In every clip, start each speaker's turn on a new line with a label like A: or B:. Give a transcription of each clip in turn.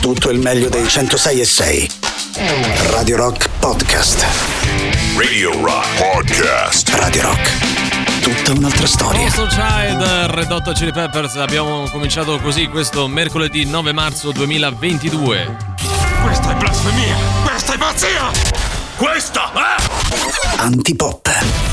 A: tutto il meglio dei 106 e 6. Radio Rock Podcast.
B: Radio Rock Podcast.
A: Radio Rock. Tutta un'altra storia.
C: Postal Child, Red Hot Chili Peppers. Abbiamo cominciato così questo mercoledì 9 marzo 2022.
B: Questa è blasfemia! Questa è pazzia! Questa è...
A: Antipop.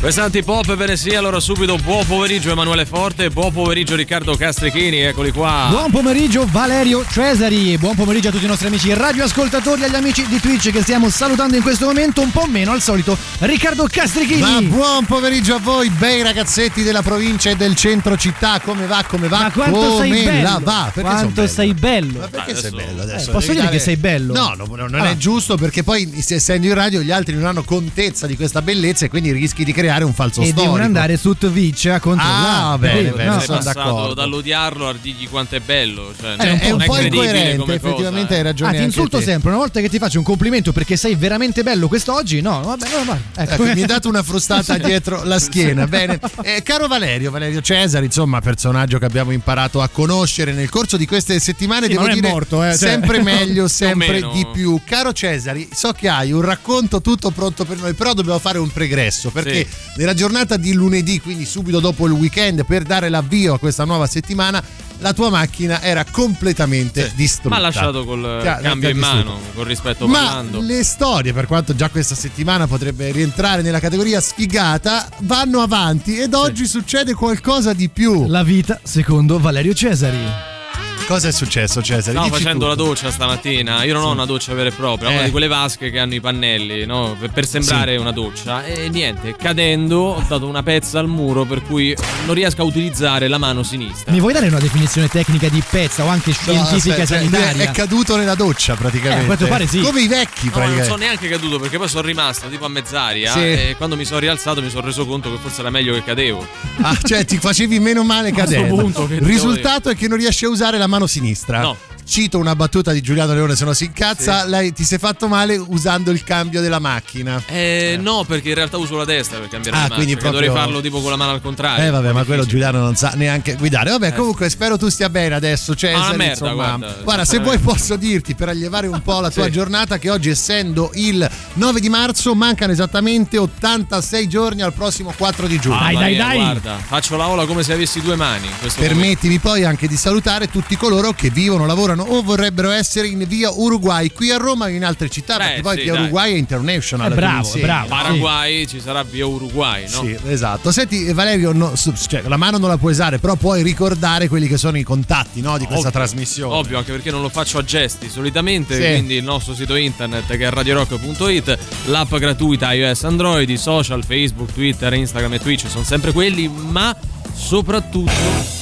C: Questa antipop bene sia, allora subito buon pomeriggio Emanuele Forte, buon pomeriggio Riccardo Castrichini, eccoli qua.
D: Buon pomeriggio Valerio Cesari, buon pomeriggio a tutti i nostri amici radioascoltatori e agli amici di Twitch che stiamo salutando in questo momento un po' meno al solito Riccardo Castrichini.
E: Ma buon pomeriggio a voi, bei ragazzetti della provincia e del centro città, come va, come va,
D: Ma quanto
E: come
D: sei bello?
E: la va? Perché
D: quanto sei bello?
E: Ma perché
C: Ah,
E: sei
C: adesso-
E: bello adesso?
D: Eh, posso dire
E: dare-
D: che sei bello?
E: No, no, no, non
D: Ah.
E: è giusto perché poi se- essendo in radio gli altri non hanno contezza di questa bellezza e quindi rischi di creare un falso
D: E
E: storico.
D: devono andare su Twitch a controllare.
E: Ah, bene, bene,
D: No,
E: sono
C: passato
E: d'accordo.
C: dall'odiarlo a dirgli quanto è bello. Cioè,
E: Eh, è un po' incoerente,
C: come cosa,
E: effettivamente
C: eh.
E: hai ragione
D: Ah, ti
E: anche
D: insulto
E: te.
D: sempre, una volta che ti faccio un complimento perché sei veramente bello quest'oggi? No, vabbè, no, guarda. Ecco.
E: Ecco, mi hai dato una frustata dietro la schiena. Bene, Eh, caro Valerio, Valerio Cesari, insomma, personaggio che abbiamo imparato a conoscere nel corso di queste settimane.
D: Sì,
E: devo dire
D: morto, eh, cioè.
E: sempre meglio, sempre di più. Caro Cesari, so che hai un racconto tutto pronto per noi, però dobbiamo fare un pregresso perché
C: Sì.
E: Nella giornata di lunedì, quindi subito dopo il weekend, per dare l'avvio a questa nuova settimana, la tua macchina era completamente distrutta.
C: Ma ha lasciato col
E: ha-
C: cambio in
E: distrutto.
C: mano, con rispetto
E: Ma
C: parlando.
E: le storie, per quanto già questa settimana potrebbe rientrare nella categoria sfigata, vanno avanti ed oggi succede qualcosa di più.
D: La vita secondo Valerio Cesari.
E: Cosa è successo, Cesare?
C: Stavo
E: Dici
C: facendo la
E: tutto.
C: doccia stamattina. Io non ho una doccia vera e propria, ho una
E: Eh.
C: di quelle vasche che hanno i pannelli, no? Per, sembrare una doccia. E niente, cadendo ho dato una pezza al muro per cui non riesco a utilizzare la mano sinistra.
D: Mi vuoi dare una definizione tecnica di pezza o anche
E: No,
D: scientifica
E: aspetta, cioè,
D: sanitaria?
E: È caduto nella doccia praticamente.
D: Eh, a quanto pare sì.
E: Come i vecchi,
C: No, non
E: praticamente.
C: sono neanche caduto perché poi sono rimasto tipo a mezz'aria
E: Sì.
C: e quando mi sono rialzato mi sono reso conto che forse era meglio che cadevo.
E: Ah, cioè ti facevi meno male
C: questo
E: cadendo.
C: punto,
E: risultato è che non riesci a usare la mano sinistra.
C: No.
E: Cito una battuta di Giuliano Leone, se no si incazza. Lei ti sei fatto male usando il cambio della macchina.
C: Eh, no, perché in realtà uso la destra per cambiare
E: Ah,
C: la perché
E: proprio-
C: dovrei farlo tipo con la mano al contrario.
E: Eh vabbè, ma quello. Giuliano non sa neanche guidare. Vabbè, comunque spero tu stia bene adesso, Cesare.
C: Ah, una merda,
E: insomma.
C: guarda.
E: se vuoi posso dirti per allevare un po' la tua
C: Sì.
E: giornata che oggi essendo il 9 di marzo mancano esattamente 86 giorni al prossimo 4 di giugno.
D: Dai, dai, dai.
C: Guarda, faccio la ola come se avessi due mani. questo momento.
E: Permettimi poi anche di salutare tutti coloro che vivono, lavorano o vorrebbero essere in via Uruguay qui a Roma e in altre città,
C: Beh,
E: perché poi
C: sì,
E: via
C: dai.
E: Uruguay è international.
D: È bravo,
E: sì.
D: bravo.
C: Paraguay ci sarà via Uruguay, no?
E: Sì, esatto. Senti, Valerio, no, cioè, la mano non la puoi usare, però puoi ricordare quelli che sono i contatti no, di questa
C: Ovvio,
E: trasmissione.
C: Ovvio, anche perché non lo faccio a gesti solitamente,
E: Sì.
C: quindi il nostro sito internet che è radiorock.it, l'app gratuita iOS Android, i social, Facebook, Twitter, Instagram e Twitch sono sempre quelli, ma soprattutto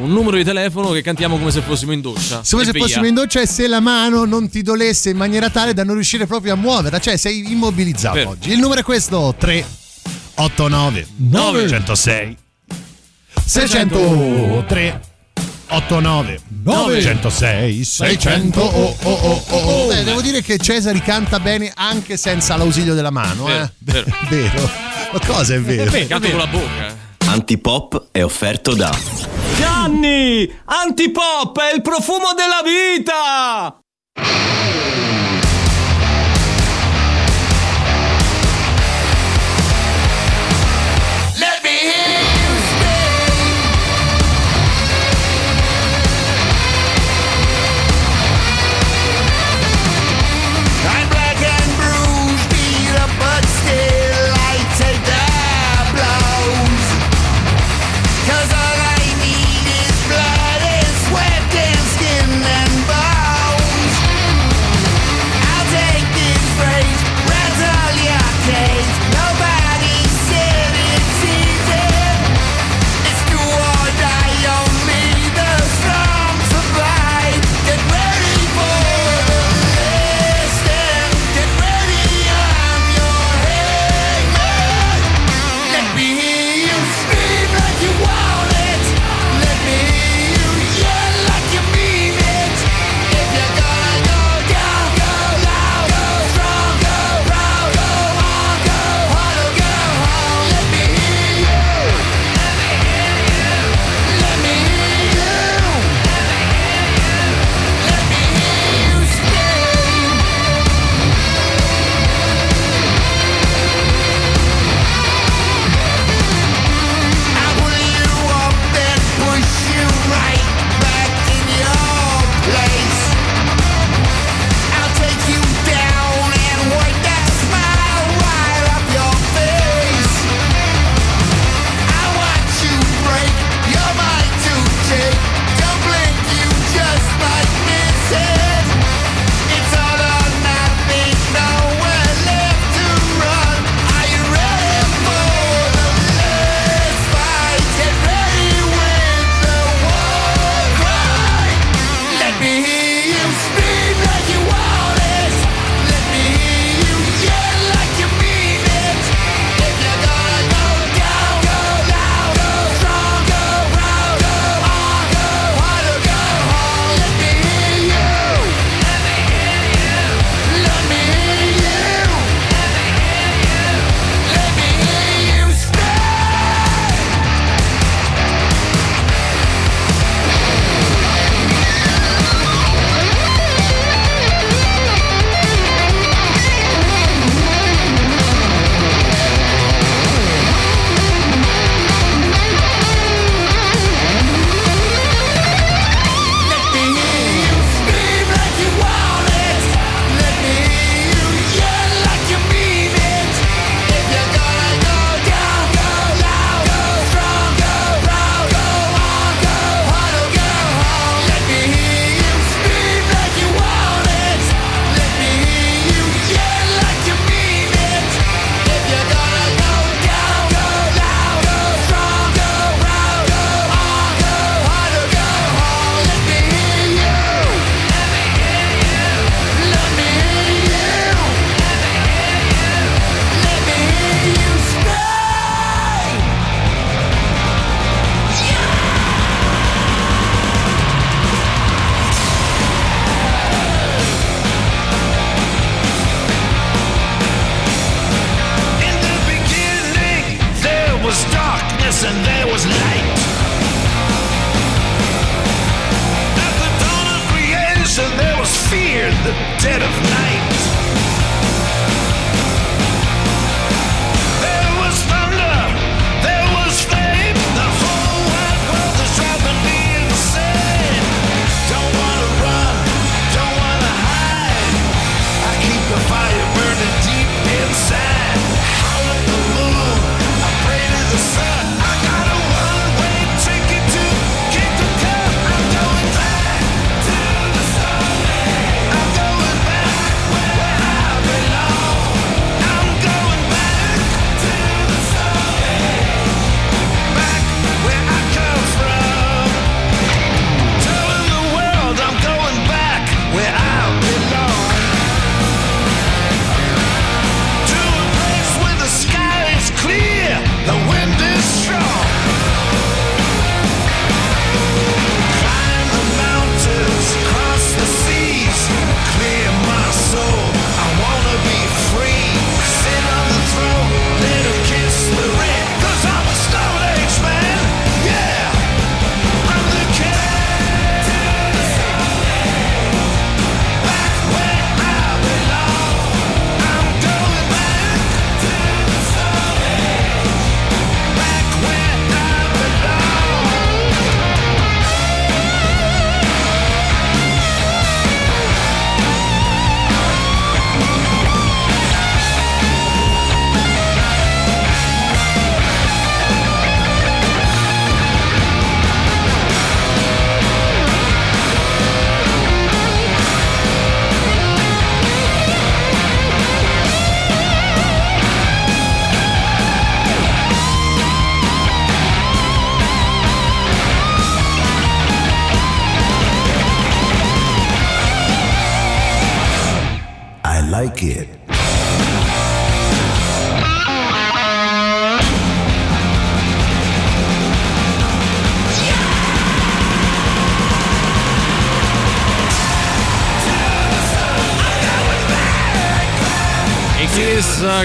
C: un numero di telefono che cantiamo come se fossimo in doccia.
E: Se,
C: E
E: se
C: via.
E: fossimo in doccia e se la mano non ti dolesse in maniera tale da non riuscire proprio a muoverla, cioè sei immobilizzato
C: Vero.
E: oggi. Il numero è questo: 389
D: Nove.
E: 106 603 89 906 600 oh, oh, oh, oh, oh. Beh, devo dire che Cesari canta bene anche senza l'ausilio della mano,
C: Vero,
E: eh?
C: vero.
E: vero. Ma cosa è vero?
C: Canto con la bocca.
F: Antipop è offerto da
G: Gianni! Antipop è il profumo della vita!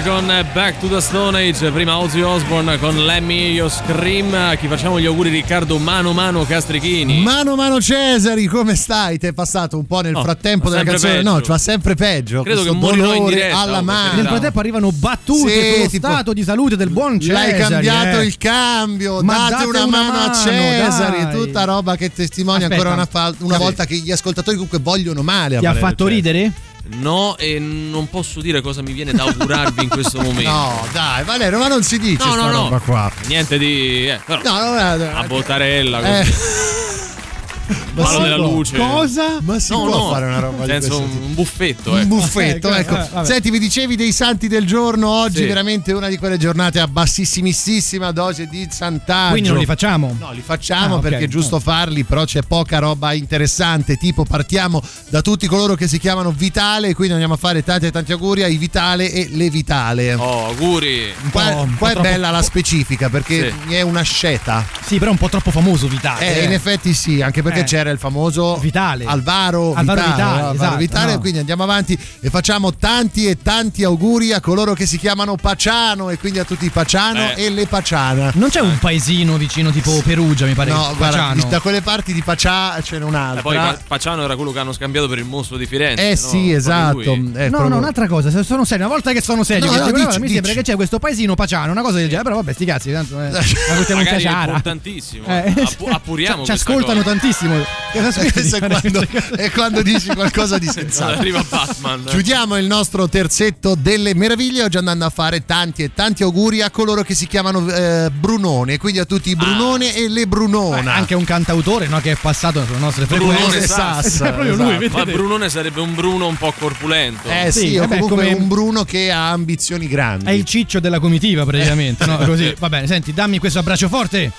C: Con Back to the Stone Age, prima Ozzy Osbourne con Lemmy Io Scream, a chi facciamo gli auguri Riccardo Mano Mano Castrichini.
E: Mano mano Cesari, come stai? Ti è passato un po' nel
C: Oh,
E: frattempo della canzone?
C: peggio.
E: No, ci va sempre peggio.
C: Credo
E: Questo
C: che morirò in diretta,
E: alla mano.
D: Nel frattempo arrivano battute
E: Sì,
D: sullo
E: tipo-
D: stato di salute del buon Cesari.
E: L'hai cambiato
D: eh.
E: il cambio,
D: Ma
E: date, una, mano, a
D: mano,
E: Cesari,
D: dai.
E: tutta roba che testimonia
D: Aspetta.
E: ancora una, fa- una volta che gli ascoltatori comunque vogliono male a
D: Ti ha fatto
E: Cesari.
D: ridere?
C: No, e non posso dire cosa mi viene da augurarvi in questo momento.
E: No, dai, Valerio, ma non si dice
C: No,
E: sta
C: no, no.
E: qua.
C: Niente di. Eh, però,
E: No, no, guarda,
C: a Bottarella.
E: eh,
C: Palo della luce.
D: Cosa?
E: ma si
C: No,
E: può
C: no.
E: fare una roba
C: Nel
E: di
C: senso,
E: questo tipo?
C: un buffetto,
E: un
C: eh.
E: buffetto,
D: Eh,
E: ecco.
D: eh, vabbè.
E: Senti, vi dicevi dei santi del giorno oggi,
C: Sì.
E: veramente una di quelle giornate a bassissimissima dose di santaggio.
D: Quindi non li facciamo?
E: No, li facciamo
D: Ah,
E: perché è giusto farli, però c'è poca roba interessante. Tipo, partiamo da tutti coloro che si chiamano Vitale, quindi andiamo a fare tanti e tanti auguri ai Vitale e le Vitale.
C: Oh, auguri.
E: Qua,
D: po', un po'
E: qua è
D: troppo-
E: bella la specifica perché è una sceta.
D: Sì, però è un po' troppo famoso Vitale.
E: Eh, in effetti sì, anche perché
D: Eh.
E: c'era il famoso
D: Vitale.
E: Alvaro,
D: Alvaro
E: Vitale,
D: Vitale?
E: Alvaro
D: esatto,
E: Vitale,
D: no.
E: quindi andiamo avanti e facciamo tanti e tanti auguri a coloro che si chiamano Paciano e quindi a tutti i Paciano
C: Eh.
E: e le Paciana.
D: Non c'è un paesino vicino tipo Perugia, mi pare.
E: No, guarda, da quelle parti di Pacià ce n'è
C: E
E: un'altra.
C: poi Pa- Paciano era quello che hanno scambiato per il mostro di Firenze.
E: eh
C: no?
E: sì, esatto. Eh,
D: No,
E: proprio-
D: no, un'altra cosa, se sono serio, una volta che sono serio,
E: No, no,
D: guarda,
E: dici,
D: mi
E: dici.
D: sembra che c'è questo paesino Paciano, una cosa del genere, però vabbè, sti cazzi, tanto eh, la buttiamo in caciara.
C: importantissimo.
D: Eh,
C: Appu- appuriamo
D: ci, ascoltano
C: cosa.
D: tantissimo. Cosa aspetti
E: Questo
D: di
E: è
D: fare
E: quando, è quando dici qualcosa di
C: Quando
E: sensato.
C: arriva Batman.
E: Chiudiamo il nostro terzetto delle meraviglie oggi andando a fare tanti e tanti auguri a coloro che si chiamano eh, Brunone, quindi a tutti i Brunone e le
D: Beh,
E: Brunona.
D: anche un cantautore no, che è passato sulle nostre
C: Brunone
D: frequenze.
C: Sass.
D: È proprio lui,
E: esatto.
D: vedete?
C: Ma Brunone sarebbe un Bruno un po' corpulento.
E: Eh sì,
D: Sì,
E: o
D: vabbè,
E: comunque
D: come-
E: un Bruno che ha ambizioni grandi.
D: È il ciccio della comitiva praticamente, no? Così, va bene, senti, dammi questo abbraccio forte.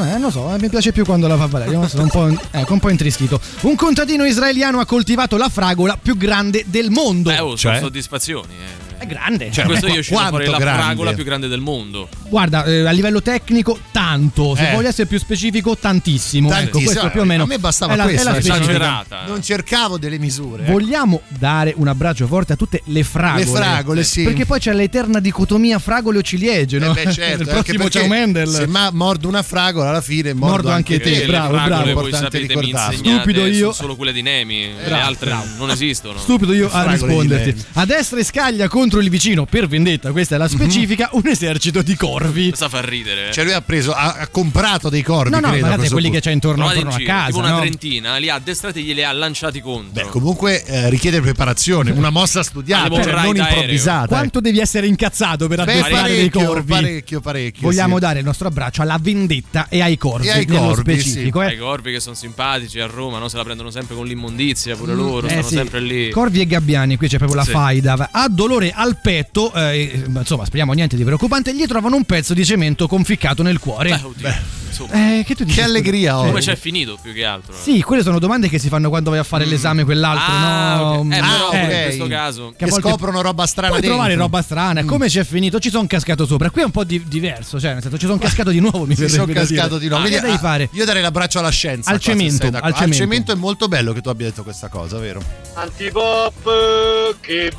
D: Eh, non so, eh, mi piace più quando la fa Valerio, sono un po', ecco, un po' intrischito. Un contadino israeliano ha coltivato la fragola più grande del mondo.
C: Eh, oh,
E: Cioè?
C: sono soddisfazioni. eh.
D: È grande.
E: Cioè,
C: Questo io uscito fuori la
E: grande?
C: fragola più grande del mondo.
D: Guarda, eh, a livello tecnico, tanto. Se
E: Eh.
D: voglio essere più specifico, tantissimo. Ecco,
E: Tantissimo.
D: questo più o meno.
E: A me bastava
D: è la,
E: questo,
D: È la
E: eh.
C: Esagerata.
E: Non cercavo delle misure. eh.
D: Vogliamo dare un abbraccio forte a tutte le fragole.
E: Le fragole, sì.
D: Perché poi c'è l'eterna dicotomia fragole o ciliegie, no?
E: Eh beh, certo,
D: Il
E: anche
D: prossimo
E: perché
D: ciao Mendel.
E: Se ma mordo una fragola alla fine mordo,
D: Mordo anche te,
C: Perché
D: bravo, bravo.
C: voi
E: Importante
C: insegnate,
D: Stupido io.
C: sono solo quelle di Nemi, le
D: Bravo,
C: altre
D: bravo.
C: non esistono.
D: Stupido io a risponderti. A destra e scaglia contro il vicino per vendetta, questa è la specifica, un esercito di corvi.
C: Questa fa ridere.
E: Cioè lui ha preso, ha, ha comprato dei corvi,
D: No, no,
E: credo,
D: guardate quelli che
E: punto.
D: c'è intorno, intorno a
C: giro,
D: casa.
C: tipo una
D: no?
C: trentina, li ha addestrati e glieli ha lanciati contro.
E: Beh, comunque eh, richiede preparazione, una mossa studiata, cioè non improvvisata.
D: Quanto devi essere incazzato per addestrare dei
E: parecchio,
D: corvi?
E: parecchio, parecchio.
D: Vogliamo
E: sì.
D: dare il nostro abbraccio alla vendetta e ai corvi
E: E ai
D: nello
E: corvi,
D: specifico.
C: Ai
D: Eh.
C: corvi che sono simpatici a Roma, no? se la prendono sempre con l'immondizia, pure loro,
D: Eh,
C: stanno
D: sì.
C: sempre lì.
D: Corvi e gabbiani, qui c'è proprio la
C: Sì.
D: faida. Ha dolore al petto, eh, ma insomma, speriamo niente di preoccupante. Gli trovano un pezzo di cemento conficcato nel cuore.
C: Beh, oddio, insomma,
D: Eh, che tu dici?
E: Che allegria
D: scusa?
E: ho.
C: come c'è finito più che altro?
D: Sì, quelle sono domande che si fanno quando vai a fare l'esame quell'altro,
C: Ah,
D: no?
C: ok. Eh,
E: Ah,
C: però
E: ok.
C: in questo caso
E: Che
D: volte
E: scoprono roba strana
D: Puoi
E: dentro.
D: trovare roba strana, come ci è finito? Ci sono cascato sopra. Qui è un po' di- diverso, cioè nel senso ci sono cascato di nuovo, mi
E: Si sono cascato di nuovo.
D: Ah,
E: Quindi,
D: che devi fare?
E: Io darei l'abbraccio alla scienza.
D: Al
E: qua, se
D: cemento,
E: sei d'accordo.
D: al cemento.
E: è molto bello che tu abbia detto questa cosa, vero?
H: Antipop che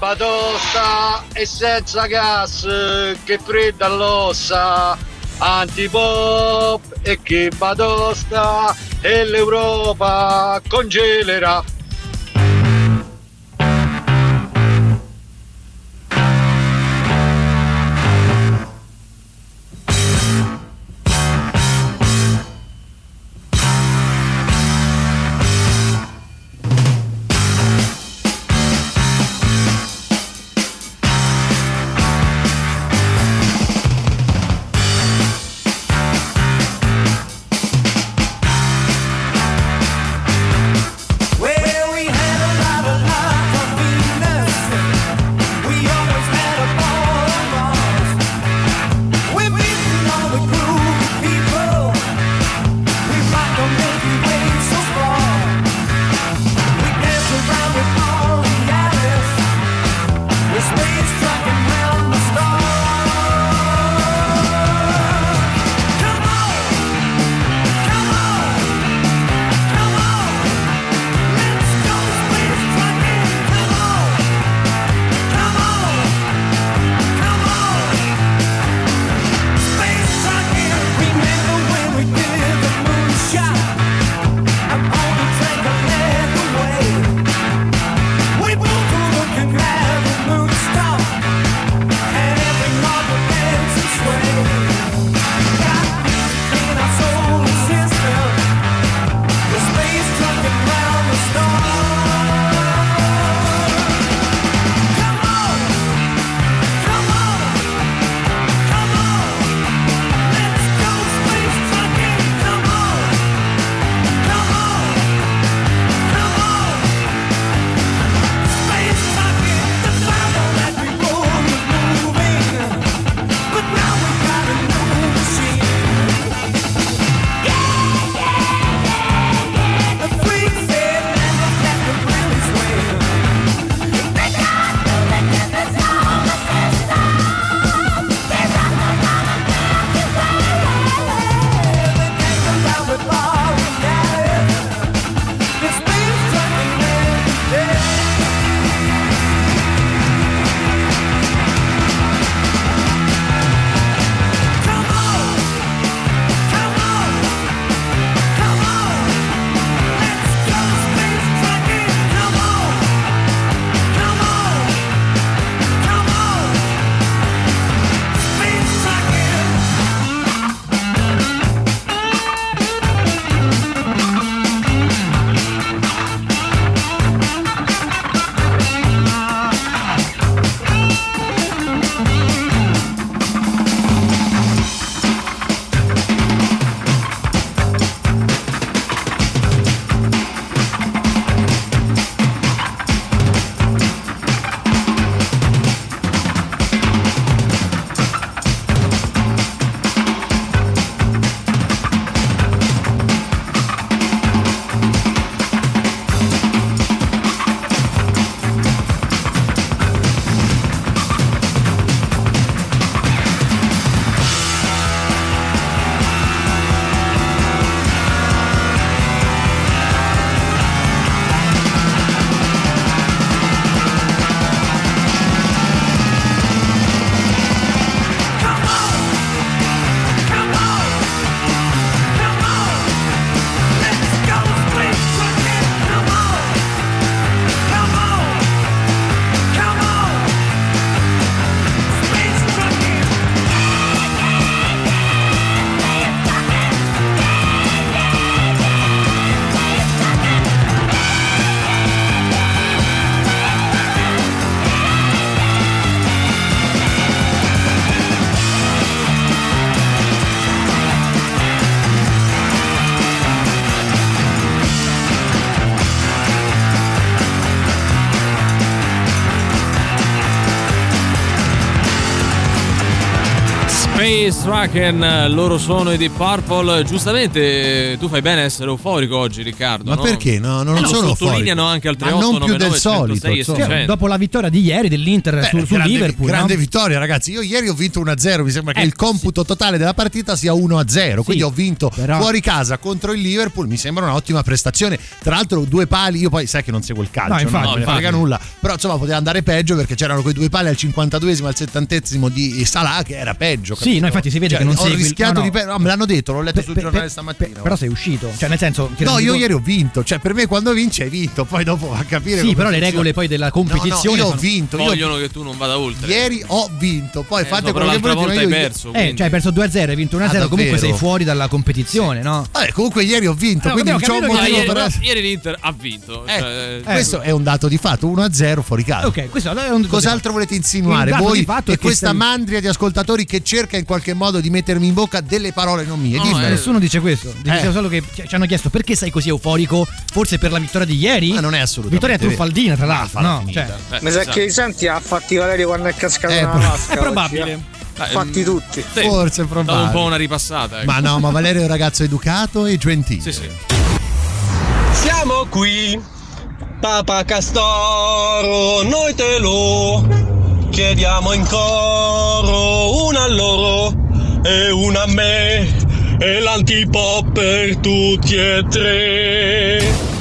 H: e senza gas che fredda all'ossa Antipop e che batosta e l'Europa congelerà
C: Grace. Draken, loro sono i Deep Purple. Giustamente, tu fai bene a essere euforico oggi, Riccardo.
E: Ma
C: no?
E: perché? No, non
C: Eh, lo
E: sono
C: sottolineano
E: euforico.
C: anche al
E: Ma
C: 38
E: non più del
C: 99
E: solito,
C: 106
E: insomma.
C: 600.
D: Dopo la vittoria di ieri dell'Inter
E: Beh,
D: sul, sul
E: grande,
D: Liverpool.
E: grande
D: no?
E: vittoria, ragazzi. Io ieri ho vinto 1-0. Mi sembra che
D: Eh,
E: il computo totale della partita sia 1-0. Quindi ho vinto
D: però-
E: fuori casa contro il Liverpool. Mi sembra un'ottima prestazione. Tra l'altro, due pali. Io poi sai che non seguo il calcio,
D: No, infatti,
E: non me ne frega nulla. Però insomma, poteva andare peggio perché c'erano quei due pali al 52esimo al 70esimo di Salah, che era peggio.
D: Sì,
E: capito?
D: no, infatti si vede
E: Cioè,
D: che non
E: ho
D: segui il-
E: rischiato
D: no, no.
E: di perdere. No, me l'hanno detto, l'ho letto
D: Per-
E: sul
D: per-
E: giornale
D: per-
E: stamattina.
D: per- però sei uscito. Cioè, nel senso.
E: No, io
D: conto-
E: ieri ho vinto, cioè per me quando vinci hai vinto, poi dopo a capire
D: Sì,
E: come
D: però le regole poi della competizione.
E: no, io ho vinto, io
C: Vogliono che tu non vada oltre.
E: ieri ho vinto, poi
C: Eh,
E: fate quello che volete.
C: hai perso.
D: Eh, cioè hai perso 2-0, hai vinto 1-0,
E: Ah,
D: comunque sei fuori dalla competizione, no?
E: Vabbè, comunque ieri ho vinto, quindi non c'ho un
C: Ah,
E: motivo
C: ieri,
E: per
C: ieri l'Inter ha vinto.
E: Eh,
C: cioè,
E: Questo è un dato di fatto, 1-0 fuori casa.
D: Ok, questo è un
E: Cos'altro volete insinuare
D: dato
E: voi
D: di fatto
E: e questa mandria di ascoltatori che cerca in qualche modo di mettermi in bocca delle parole non mie?
C: No, eh,
D: Nessuno dice questo, dice
E: Eh.
D: solo che ci hanno chiesto perché sei così euforico, forse per la vittoria di ieri?
E: Ma non è assolutamente
D: Vittoria truffaldina, tra l'altro,
E: falla
D: no? Cioè,
C: eh,
H: Mi sa
C: esatto.
H: che i santi ha fatti Valerio quando è cascato
E: Eh, pro-
D: è probabile.
H: eh. Fatti tutti.
C: sì,
E: Forse è
C: un po' una ripassata. ecco.
E: Ma no, ma Valerio è un ragazzo educato e gentile.
C: Sì, sì.
I: Siamo qui, Papa Castoro, noi te lo chiediamo in coro, una a loro e una a me, e l'antipop per tutti e tre.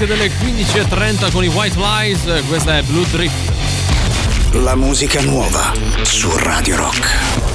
C: Break delle 15.30 con i White Lies, questa è Blue Drift.
A: La musica nuova su Radio Rock.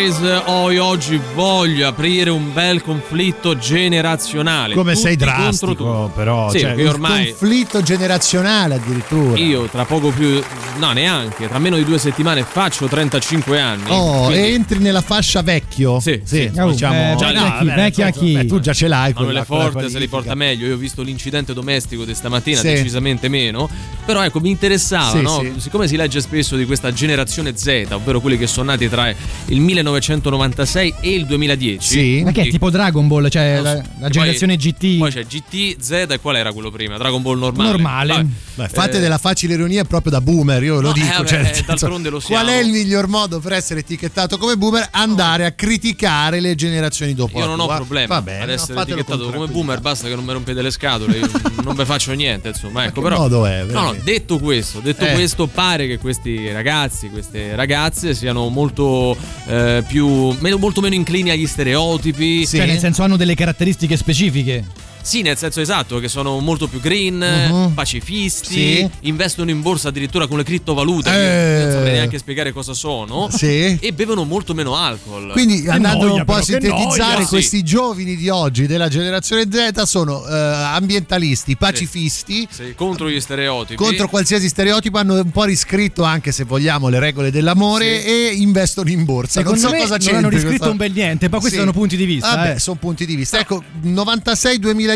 C: Eh, ho io oggi voglio aprire un bel conflitto generazionale.
E: Come sei
C: Tutti contro
E: drastico, però.
C: Sì,
E: cioè,
C: ormai
E: conflitto generazionale addirittura.
C: io tra poco più, no neanche, tra meno di due settimane faccio 35 anni.
E: Oh,
C: quindi-
E: e entri nella fascia vecchio.
C: Sì, sì.
D: Oh,
E: diciamo.
D: eh,
C: Già
D: vecchia
C: lì-
D: chi,
E: vabbè,
D: vecchia
E: tu-
D: chi.
E: beh, tu già ce l'hai
C: Manuele
E: quella
C: Forte se li porta meglio. Io ho visto l'incidente domestico di stamattina,
E: Sì.
C: decisamente meno. Però ecco, mi interessava,
E: Sì,
C: no?
E: sì.
C: siccome si legge spesso di questa generazione Z, ovvero quelli che sono nati tra il 1996 e il 2010.
E: Sì.
D: Ma che è tipo Dragon Ball, cioè
C: so.
D: la, la generazione
C: poi,
D: GT
C: Poi c'è GT, Z e qual era quello prima? Dragon Ball normale.
D: normale.
C: Vabbè.
E: Beh, fate
C: Eh,
E: della facile ironia proprio da boomer, io lo
C: No,
E: dico.
C: eh, vabbè,
E: cioè,
C: eh,
E: senso,
C: d'altronde lo siamo.
E: qual è il miglior modo per essere etichettato come boomer? Andare a criticare le generazioni dopo.
C: Io non ho
E: tua.
C: problemi
E: Va bene,
C: ad
E: no,
C: essere
E: fatelo
C: etichettato come boomer, basta che non mi rompete le scatole, io non vi faccio niente, insomma, ecco, però
E: modo è,
C: No, no, detto questo, detto
E: Eh.
C: questo, pare che questi ragazzi, queste ragazze siano molto eh, più meno- molto meno inclini agli stereotipi.
D: Cioè, nel senso hanno delle caratteristiche specifiche.
C: Sì, nel senso esatto, che sono molto più green,
E: Mhm.
C: pacifisti,
E: Sì.
C: investono in borsa addirittura con le criptovalute,
E: Eh.
C: che non saprei neanche spiegare cosa sono,
E: Sì.
C: e bevono molto meno alcol.
E: Quindi andando
D: noia,
E: un po' a
D: però, che
E: sintetizzare,
C: noia.
E: questi giovani di oggi della generazione Z sono eh, ambientalisti, pacifisti.
C: Sì, contro gli stereotipi.
E: Contro qualsiasi stereotipo hanno un po' riscritto anche se vogliamo le regole dell'amore e investono in borsa.
D: Secondo
E: non so
D: me
E: cosa
D: non
E: c'entri
D: hanno riscritto
E: questa-
D: un bel niente, ma questi
E: Sì.
D: sono punti di vista.
E: Vabbè,
D: eh.
E: sono punti di vista. Ecco,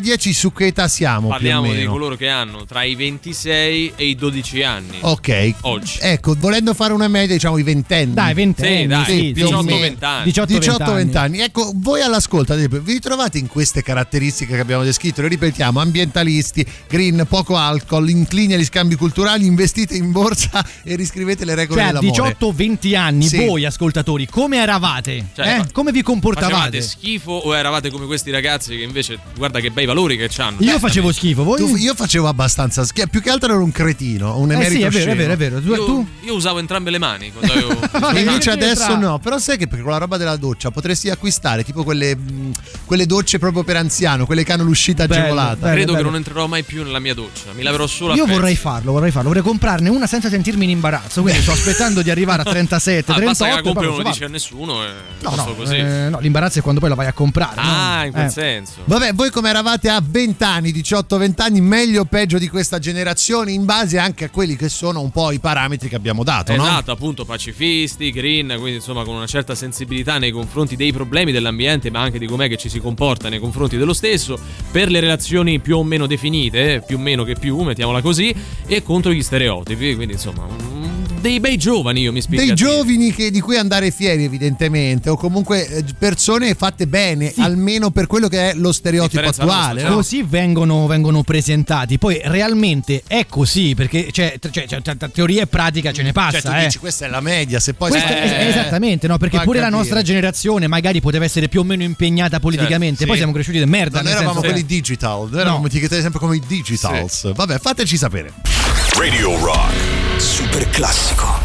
E: 96-2010 su che età siamo?
C: Parliamo
E: più o
C: di coloro che hanno tra i 26 e i 12 anni.
E: Ok.
C: Oggi.
E: Ecco, volendo fare una media, diciamo i ventenni.
D: Dai, ventenni,
C: Sì, dai,
D: sì,
E: più o
C: 18
E: meno.
C: 20 anni.
D: 18
E: 18-20 anni. Ecco, voi all'ascolto, ad esempio, vi ritrovate in queste caratteristiche che abbiamo descritto? Le ripetiamo: ambientalisti, green, poco alcol, inclini agli scambi culturali, investite in borsa e riscrivete le regole
D: Cioè, a
E: dell'amore.
D: 18-20 anni,
E: Sì.
D: voi ascoltatori, come eravate?
C: Cioè,
D: Eh? Come vi comportavate?
C: Facevate schifo o eravate come questi ragazzi che invece guarda che bei valori che hanno.
D: Io facevo schifo, voi?
E: Tu- io facevo abbastanza schifo, più che altro ero un cretino, un
D: eh
E: emerito
D: sì, è vero, è vero, è vero. Tu,
C: Io,
D: tu?
C: io usavo entrambe le mani quando avevo
E: invece
D: Che
E: adesso no, però sai che per con la roba della doccia potresti acquistare tipo quelle, mh, quelle docce proprio per anziano, quelle che hanno l'uscita
D: Bello,
E: agevolata.
D: bello.
C: Credo che
D: bello.
C: non entrerò mai più nella mia doccia, mi laverò solo
D: Io
C: pezzi.
D: vorrei farlo, vorrei farlo, vorrei comprarne una senza sentirmi in imbarazzo. Quindi sto aspettando di arrivare a 37,
C: Ah, basta che
D: 38.
C: la compri non lo dici a nessuno e posso
D: No, no,
C: così.
D: eh, no, l'imbarazzo è quando poi la vai a comprare.
C: ah,
D: no?
C: in quel
D: Eh.
C: senso.
E: Vabbè, voi come eravate a 20 anni, 18-20 anni, meglio o peggio di questa generazione in base anche a quelli che sono un po' i parametri che abbiamo dato, no?
C: Esatto, appunto, pacifisti, green, quindi insomma con una certa sensibilità nei confronti dei problemi dell'ambiente, ma anche di com'è che ci si comporta nei confronti dello stesso, per le relazioni più o meno definite, più o meno che più, mettiamola così, e contro gli stereotipi, quindi insomma, mm, dei bei giovani io mi spiego.
E: Dei giovani che- di cui andare fieri evidentemente o comunque eh, persone fatte bene almeno per quello che è lo stereotipo
C: Differenza
E: attuale
C: nostra,
E: no?
D: Così vengono, vengono presentati. Poi realmente è così, perché c'è, c'è- c'è- tra- tra teoria e pratica ce ne passa.
E: Cioè tu
D: eh.
E: dici questa è la media se poi
D: Questa-
E: eh,
D: es- esattamente, no? Perché pure la
E: capire.
D: nostra generazione magari poteva essere più o meno impegnata politicamente.
E: Certo,
D: Poi
E: sì.
D: siamo cresciuti di merda.
E: non eravamo
D: senso-
E: quelli digital noi eravamo etichettati sempre come i digitals vabbè fateci sapere
B: Radio Rock.
A: Super classico.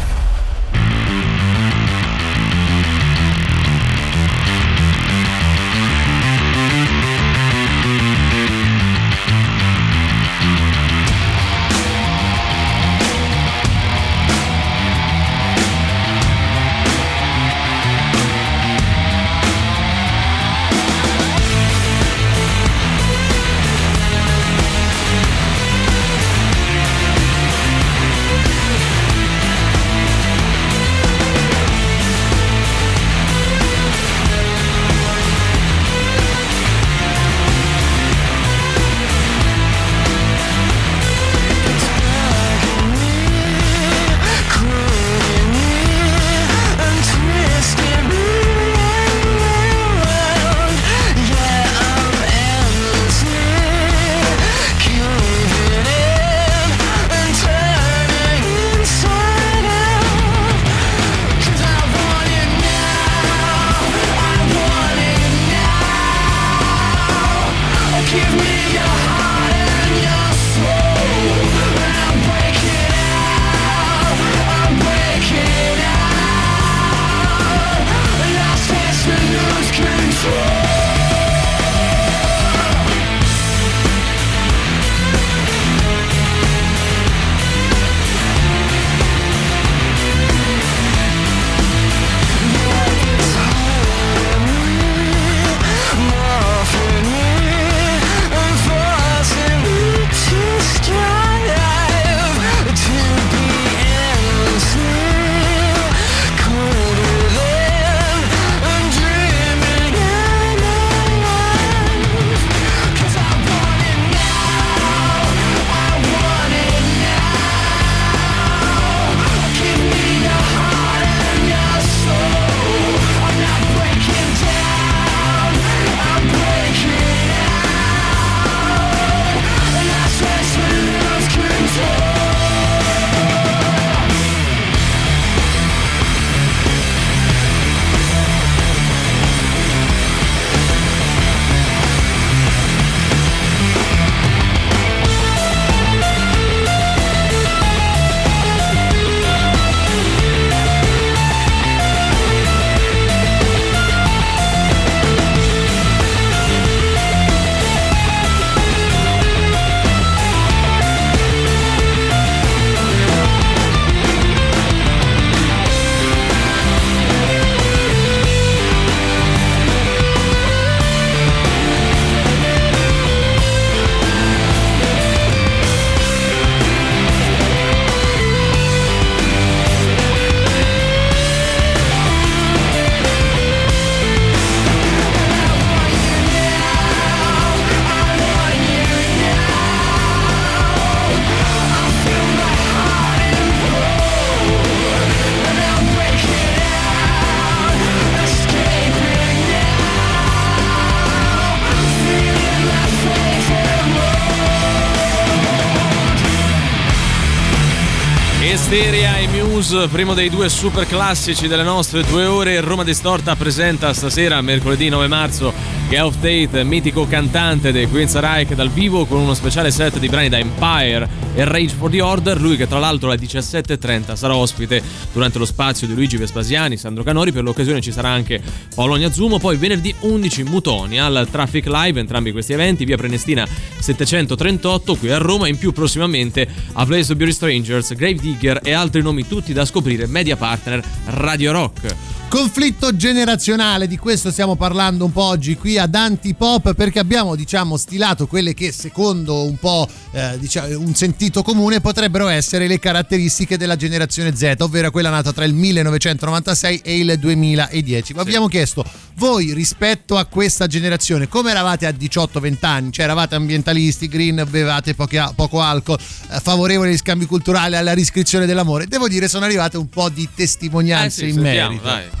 C: Primo dei due super classici delle nostre due ore. Roma Distorta presenta stasera, mercoledì 9 marzo, Gelf Tate, mitico cantante dei Queen's Reich dal vivo con uno speciale set di brani da Empire e Rage for the Order. Lui che tra l'altro alle 17.30 sarà ospite durante lo spazio di Luigi Vespasiani, Sandro Canori. Per l'occasione ci sarà anche Paolo Agnazumo. Poi venerdì 11 Mutoni al Traffic Live, entrambi questi eventi, via Prenestina 738 qui a Roma. In più prossimamente a Place to Beauty Strangers, Grave Digger e altri nomi tutti da scoprire, media partner Radio Rock.
E: Conflitto generazionale, di questo stiamo parlando un po' oggi qui ad Antipop perché abbiamo diciamo stilato quelle che secondo un po' eh, diciamo, un sentito comune potrebbero essere le caratteristiche della generazione Z, ovvero quella nata tra il 1996 e il 2010. Vi abbiamo chiesto voi rispetto a questa generazione come eravate a 18-20 anni? Cioè eravate ambientalisti, green, bevate pochi- poco alcol, eh, favorevoli agli scambi culturali, alla riscrizione dell'amore? Devo dire sono arrivate un po' di testimonianze
C: Eh sì,
E: in
C: sentiamo,
E: merito.
C: dai.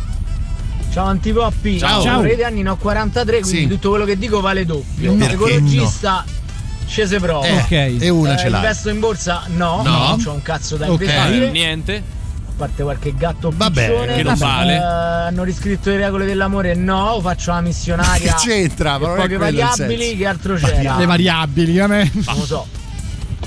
J: Ciao Antipoppi,
E: Ciao.
J: Ciao. di anni ne ho 43, quindi
E: Sì.
J: tutto quello che dico vale doppio.
E: Perché
J: Ecologista scese prova.
E: Eh,
D: Ok.
E: E una
J: Eh,
E: ce l'hai.
J: Investo in borsa? No,
E: No.
J: non c'ho un cazzo da investire.
C: Niente.
J: A parte qualche gatto
E: Vabbè,
J: piccione.
C: che non
J: Vabbè,
C: vale.
J: eh, hanno riscritto le regole dell'amore? No, faccio la missionaria.
E: Che c'entra?
J: poche variabili, che altro c'era?
D: Le variabili, a me.
J: Non lo so.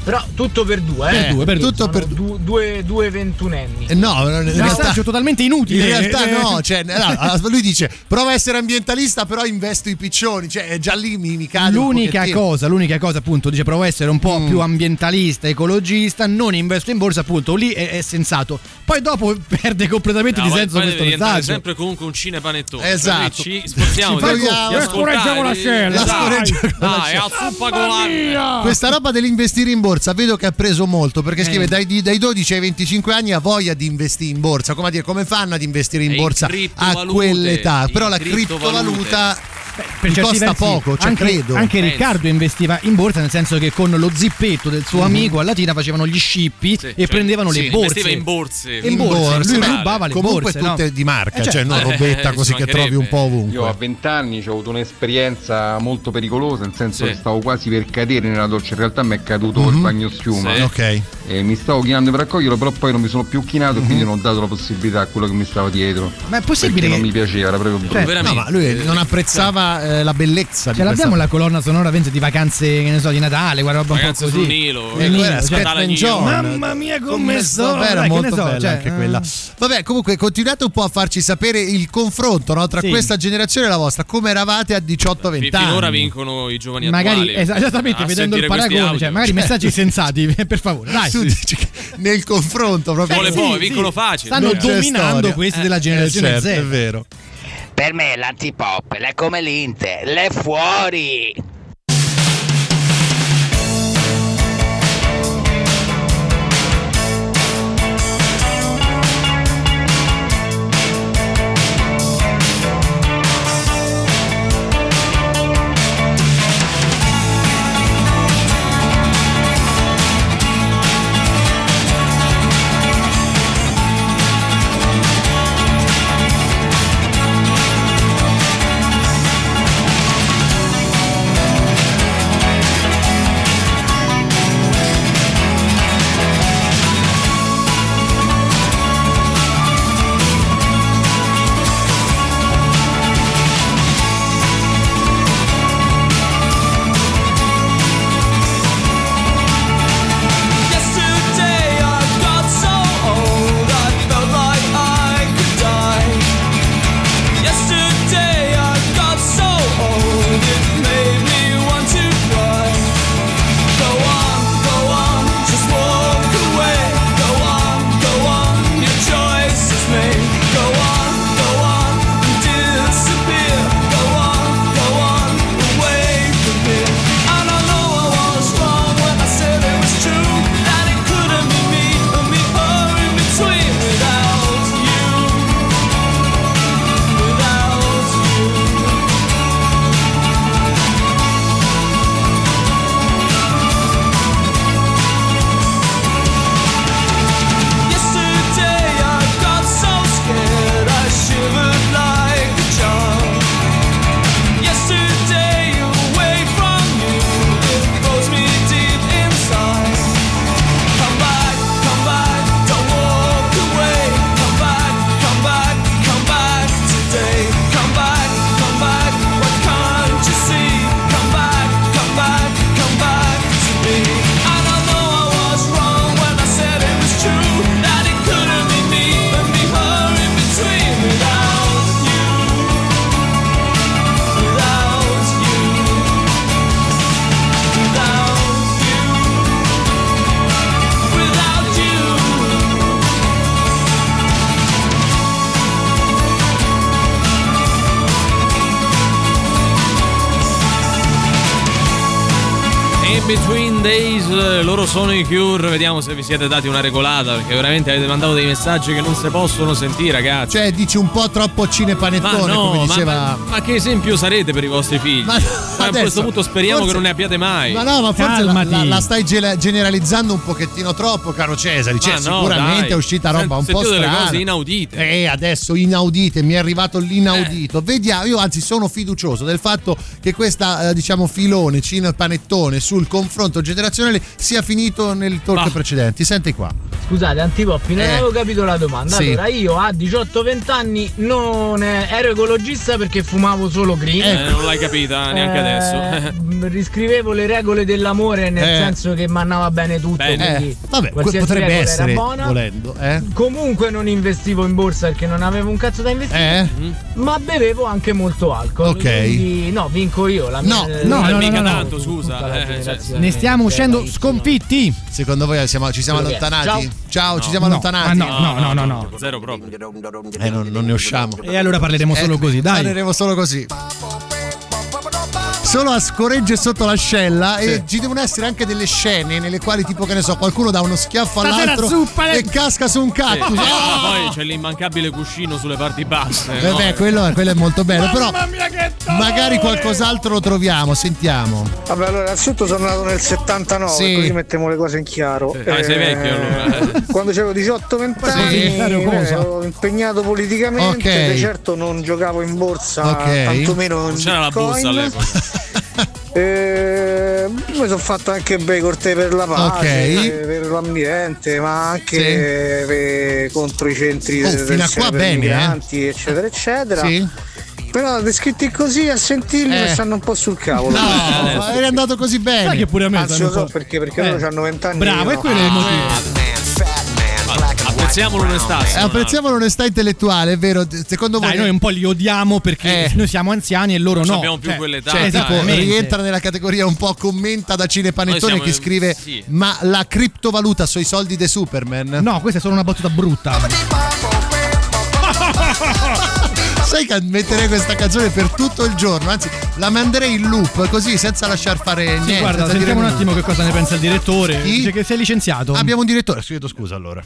J: Però tutto per due, eh.
E: Per due, per tutto per
J: du- due, due ventunenni.
E: Eh, No, in
D: Un
E: realtà,
D: messaggio totalmente inutile.
E: in realtà
D: Eh,
E: no, cioè, no, lui dice prova a essere ambientalista però investo i piccioni, cioè è già lì mi, mi cade un
D: L'unica cosa, l'unica cosa appunto, dice provo a essere un po'
E: Mm.
D: più ambientalista, ecologista, non investo in borsa, appunto, lì è, è sensato. Poi dopo perde completamente
C: No,
D: di senso questo messaggio.
C: sempre comunque un cinepanettone.
E: Esatto.
C: Cioè, ci spostiamo
E: Ci
C: di- di
E: La
C: ascoltare-
E: La
C: Dai,
E: scorreggia con
C: dai,
E: l'ascella.
C: a zuppa con la-
E: Questa roba dell'investire in borsa vedo che ha preso molto perché scrive dai, dai 12 ai 25 anni ha voglia di investire in borsa, come a dire come fanno ad investire in
C: E in
E: borsa a
C: criptovalute,
E: quell'età,
C: in
E: però la criptovaluta
D: Per certi
E: costa
D: versi
E: poco, cioè,
D: anche,
E: credo.
D: Anche
C: Penso.
D: Riccardo investiva in borsa, nel senso che con lo zippetto del suo amico a Latina facevano gli scippi
C: Sì,
D: e
C: cioè,
D: prendevano
C: sì,
D: le borse.
C: investiva in borse.
D: In borse, lui rubava le
E: comunque
D: borse.
E: tutte
D: no?
E: di marca,
D: Eh,
E: cioè
D: certo.
E: non
C: Eh,
E: robetta
C: eh,
E: così che trovi un po' ovunque.
K: Io a 20 anni ho avuto un'esperienza molto pericolosa, nel senso
C: Sì.
K: che stavo quasi per cadere nella doccia, in realtà mi è caduto
E: Mhm.
K: il bagno schiuma.
C: Sì.
E: Ok.
K: E mi stavo chinando per raccoglierlo, però poi non mi sono più chinato e quindi non ho dato la possibilità a quello che mi stava dietro.
D: Ma è possibile
K: Perché non mi piaceva, era proprio brutto.
D: Cioè,
E: No,
C: Veramente.
E: ma lui non apprezzava eh, la bellezza
D: Ce l'abbiamo la colonna sonora penso, di vacanze, che ne so, di Natale, guarda roba un po' così.
C: sul Nilo.
D: Eh,
E: Eh,
D: Nilo, cioè,
E: Scatman
C: Catania.
E: John.
D: Mamma mia come sto
E: Era molto
D: so,
E: bella
D: cioè,
E: anche quella. Vabbè, comunque continuate un po' a farci sapere il confronto no, tra
D: Sì.
E: questa generazione e la vostra. Come eravate a 18-20
C: Fi-
E: anni?
C: Finora vincono i giovani
D: Magari
C: attuali.
D: es- esattamente vedendo il paragone, cioè, magari messaggi sensati, per favore. Dai,
E: Tu dici che nel confronto proprio
C: Vuole
D: Sì,
C: poi,
D: sì.
C: vincono facile.
D: Stanno dominando
E: storia.
D: questi della
E: Eh,
D: generazione
E: certo,
D: Z.
E: è vero.
L: Per me l'antipop è come l'Inter, l'è fuori!
C: Sono i Cure, vediamo se vi siete dati una regolata perché veramente avete mandato dei messaggi che non si possono sentire ragazzi.
E: Cioè, dici un po' troppo
C: Ma
E: cinepanettone,
C: no,
E: come
C: ma,
E: diceva.
C: ma- ma che esempio sarete per i vostri figli?
E: Ma-
C: Ma a
E: adesso,
C: questo punto speriamo
E: forse-
C: che non ne abbiate mai.
E: Ma no, ma forse la, la- la stai generalizzando un pochettino troppo, caro Cesari. Cioè,
C: no,
E: sicuramente
C: dai.
E: è uscita roba un po'
C: delle
E: strana.
C: cose inaudite.
E: Eh, adesso inaudite, mi è arrivato l'inaudito. Vediamo, io anzi sono fiducioso del fatto che questa, eh, diciamo, filone, cine panettone sul confronto generazionale sia finito nel talk
C: Bah.
E: precedenti. Senti qua.
J: Scusate, Antipoppi, non
E: Eh.
J: avevo capito la domanda.
E: Sì.
J: Allora, io a 18-20 anni non eh, ero ecologista perché fumavo solo green.
C: Eh, non l'hai capita neanche
J: Eh,
C: adesso.
J: m- riscrivevo le regole dell'amore nel
E: Eh.
J: senso che mandava bene tutto.
C: Bene.
E: Eh, vabbè, potrebbe essere
J: buona.
E: volendo, eh?
J: Comunque non investivo in borsa perché non avevo un cazzo da investire.
E: Eh?
J: Ma bevevo anche molto alcol.
E: Ok.
J: Quindi, no, vinco io. La mia,
E: No,
D: no, no,
C: mica
D: no, no.
C: tanto, scusa.
J: Tutta la
C: eh, cioè.
D: Ne stiamo uscendo sconfitti.
E: Secondo voi siamo- ci siamo allontanati? Ciao, ci siamo
D: No,
E: allontanati?
D: ma no, no, no, no.
C: Zero proprio.
E: Eh, non, non ne usciamo.
D: E allora parleremo solo
E: Eh,
D: così, dai.
E: Parleremo solo così. Solo a scoregge sotto l'ascella e ci devono essere anche delle scene nelle quali tipo che ne so qualcuno dà uno schiaffo
D: Stasera
E: all'altro
D: zuppa le-
E: e casca su un
C: Sì.
E: cactus.
C: Ah, poi c'è l'immancabile cuscino sulle parti basse.
E: Eh
C: no?
E: beh, quello, quello è molto bello, però magari qualcos'altro lo troviamo, sentiamo.
H: Vabbè, allora, innanzitutto sono nato nel 79,
E: Sì.
H: così mettiamo le cose in chiaro.
C: Ah, sei vecchio allora. eh.
H: Quando avevo 18-20
E: Sì.
H: anni ero impegnato politicamente,
E: Ok.
H: di certo non giocavo in borsa,
E: Ok.
H: tantomeno in
C: Non c'era la busta all'epoca.
H: Eh, mi sono fatto anche bei cortei per la pace,
E: Ok.
H: eh, per l'ambiente, ma anche
E: Sì.
H: per- contro i centri
E: Oh, qua
H: per
E: bene, eh.
H: migranti, eccetera, eccetera.
E: Sì?
H: Però descritti così a sentirli
E: Eh.
H: mi stanno un po' sul cavolo.
E: No, ma eri andato così
D: Sai che
E: bene.
D: pure a me
H: Anzi,
D: stanno
H: lo so perché, perché
D: Eh.
H: loro hanno 20 anni.
D: Bravo, e
H: no.
D: quello è il motivo.
C: Apprezziamo l'onestà.
E: Apprezziamo l'onestà intellettuale, è vero? Secondo voi
D: Dai, noi un po' li odiamo perché
E: Eh.
D: noi siamo anziani e loro
C: Non
D: no.
C: abbiamo più
D: Cioè,
C: quell'età.
E: Cioè,
C: dai.
E: tipo, rientra nella categoria un po' commenta da Cinepanettone
C: Noi siamo-
E: che scrive:
C: sì.
E: Ma la criptovaluta sui soldi di Superman?
D: No, questa è solo una battuta brutta.
E: Sai che metterei questa canzone per tutto il giorno, anzi la manderei in loop così senza lasciar fare
D: Sì,
E: niente.
D: guarda, sentiamo un attimo che cosa ne pensa il direttore.
E: Chi?
D: Dice che sei licenziato.
E: Abbiamo un direttore, chiedo scusa allora.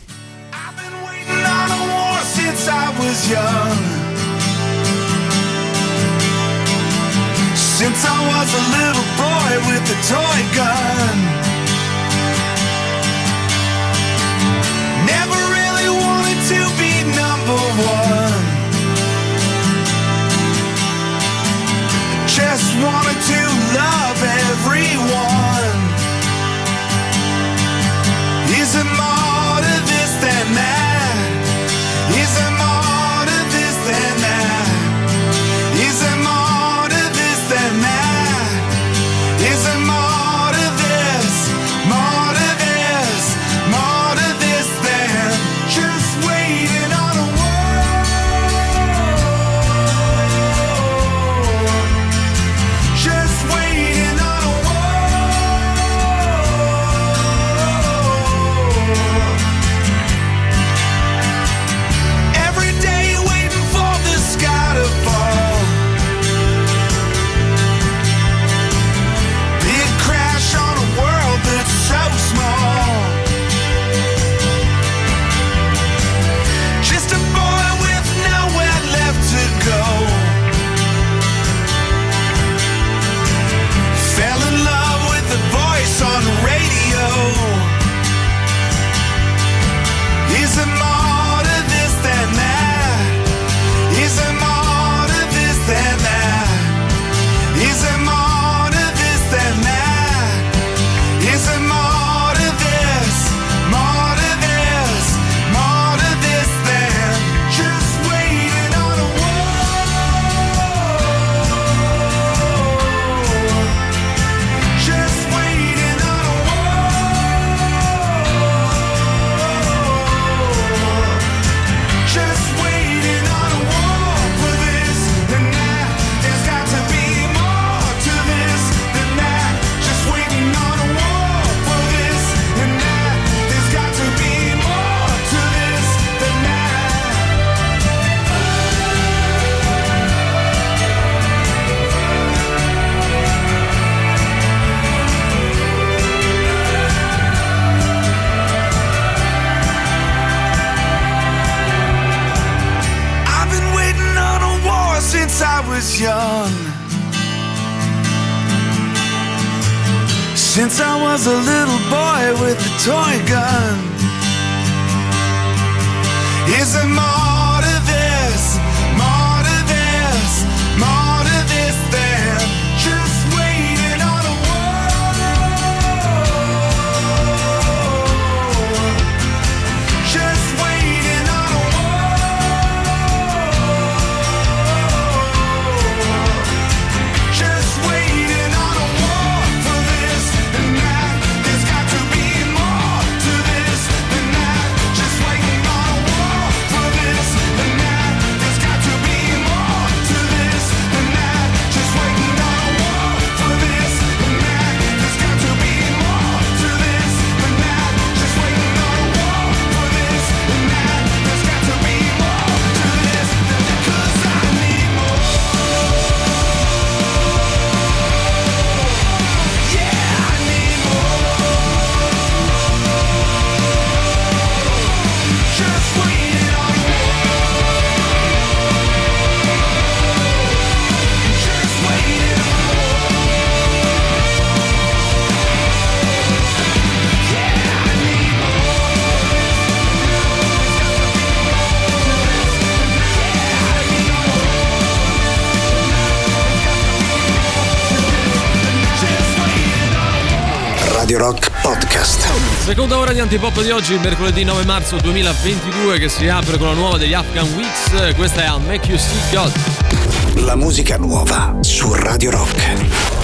M: Was young. Since I was a little boy with a toy gun. Never really wanted to be number one. Just wanted to love everyone. Is there more to this than that? was a little boy with a toy gun. Is it more?
C: Seconda ora di Antipop di oggi, mercoledì 9 marzo 2022, che si apre con la nuova degli Afghan Weeks. Questa è I'll Make You See God.
A: La musica nuova su Radio Rock.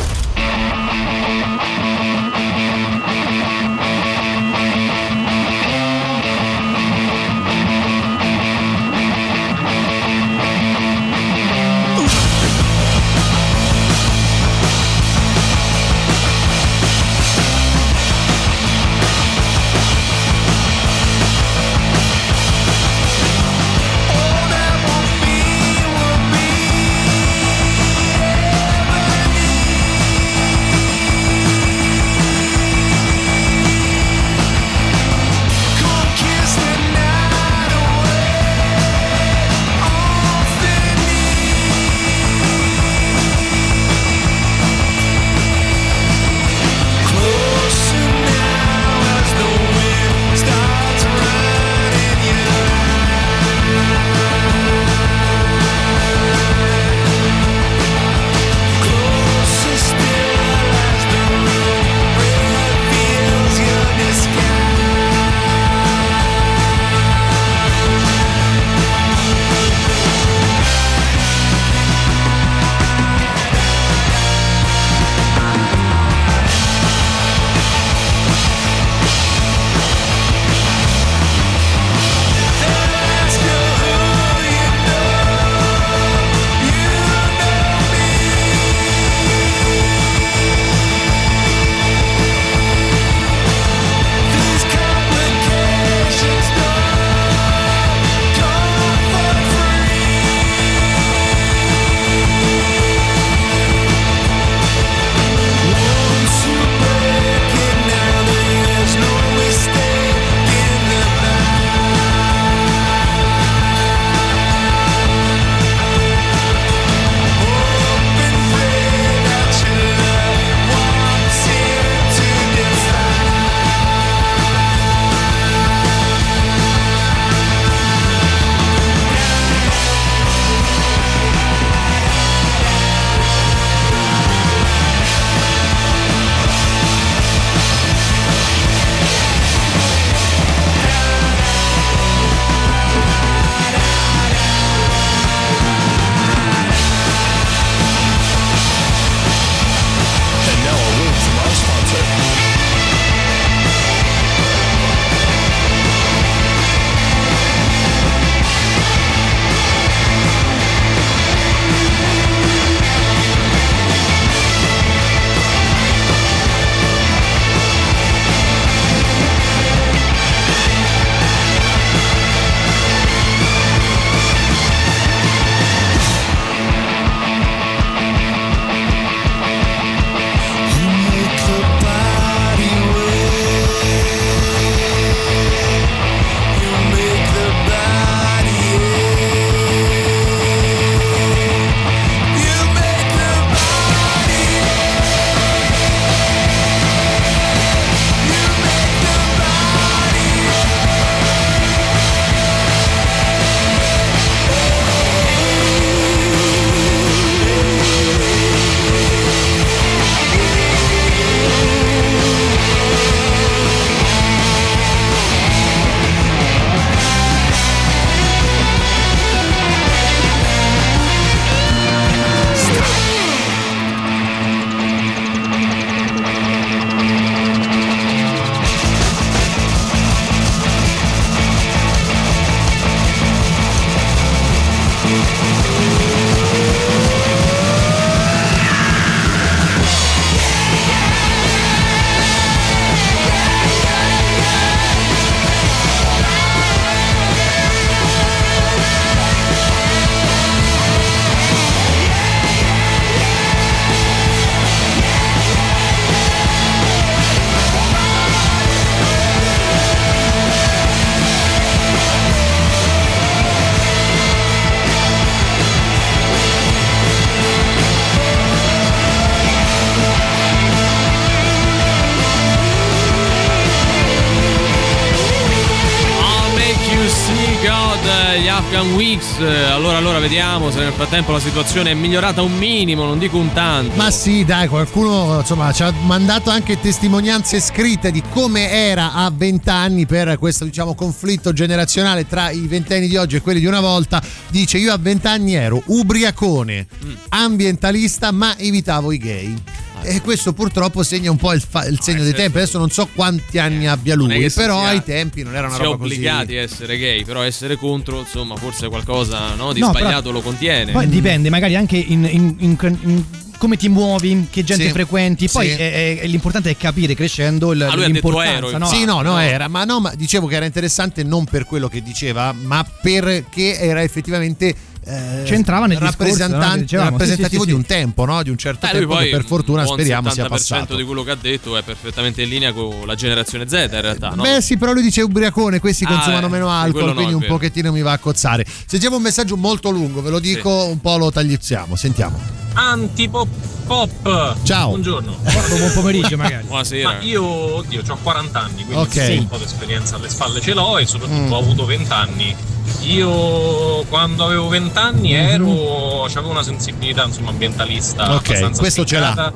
C: Weeks. Allora, allora vediamo se nel frattempo la situazione è migliorata un minimo, non dico un tanto.
E: Ma sì, dai, qualcuno insomma ci ha mandato anche testimonianze scritte di come era a 20 anni per questo diciamo conflitto generazionale tra i ventenni di oggi e quelli di una volta. Dice: Io a 20 anni ero ubriacone,
C: Mm.
E: ambientalista, ma evitavo i gay. E questo purtroppo segna un po' il, fa- il segno dei tempi. Adesso non so quanti anni abbia
C: Non è
E: lui,
C: si
E: però
C: sia-
E: ai tempi non era una
C: si è
E: roba così.
C: obbligati a essere gay, però essere contro, insomma, forse qualcosa no, di
D: No, però-
C: sbagliato lo contiene.
D: Poi dipende, magari anche in, in- in- in- come ti muovi, che gente
E: Sì,
D: frequenti. Poi
E: sì.
D: è- è- l'importante è capire crescendo il,
C: Ah, lui ha detto
D: l'importanza.
C: ero,
D: no?
E: Sì, no, no, era, ma no, ma dicevo che era interessante non per quello che diceva, ma perché era effettivamente eh,
D: C'entrava nel discorso,
E: rappresentan-
D: no, che dicevamo.
E: rappresentativo
D: Sì, sì,
E: di
D: sì,
E: un tempo, no? Di un certo
C: Eh, lui
E: tempo
C: poi
E: che per fortuna speriamo sia
C: 70%
E: passato.
C: di quello che ha detto è perfettamente in linea con la generazione Z in realtà, no?
E: Beh sì, però lui dice ubriacone, questi
C: Ah,
E: consumano
C: eh,
E: meno
C: sì,
E: alcol, quindi un
C: vero.
E: pochettino mi va a cozzare. Sentiamo un messaggio molto lungo, ve lo dico, un po' lo tagliuzziamo, sentiamo.
N: Antipop pop.
E: Ciao.
N: Buongiorno.
D: Buon pomeriggio magari.
C: Buonasera.
N: Ma io, oddio, ho 40 anni, quindi
E: Ok.
N: sì, un po' di esperienza alle spalle ce l'ho e soprattutto
E: Mm.
N: ho avuto 20 anni. Io quando avevo 20 anni ero, avevo una sensibilità insomma ambientalista
E: Mhm. Ok,
N: abbastanza
E: questo ce l'ha.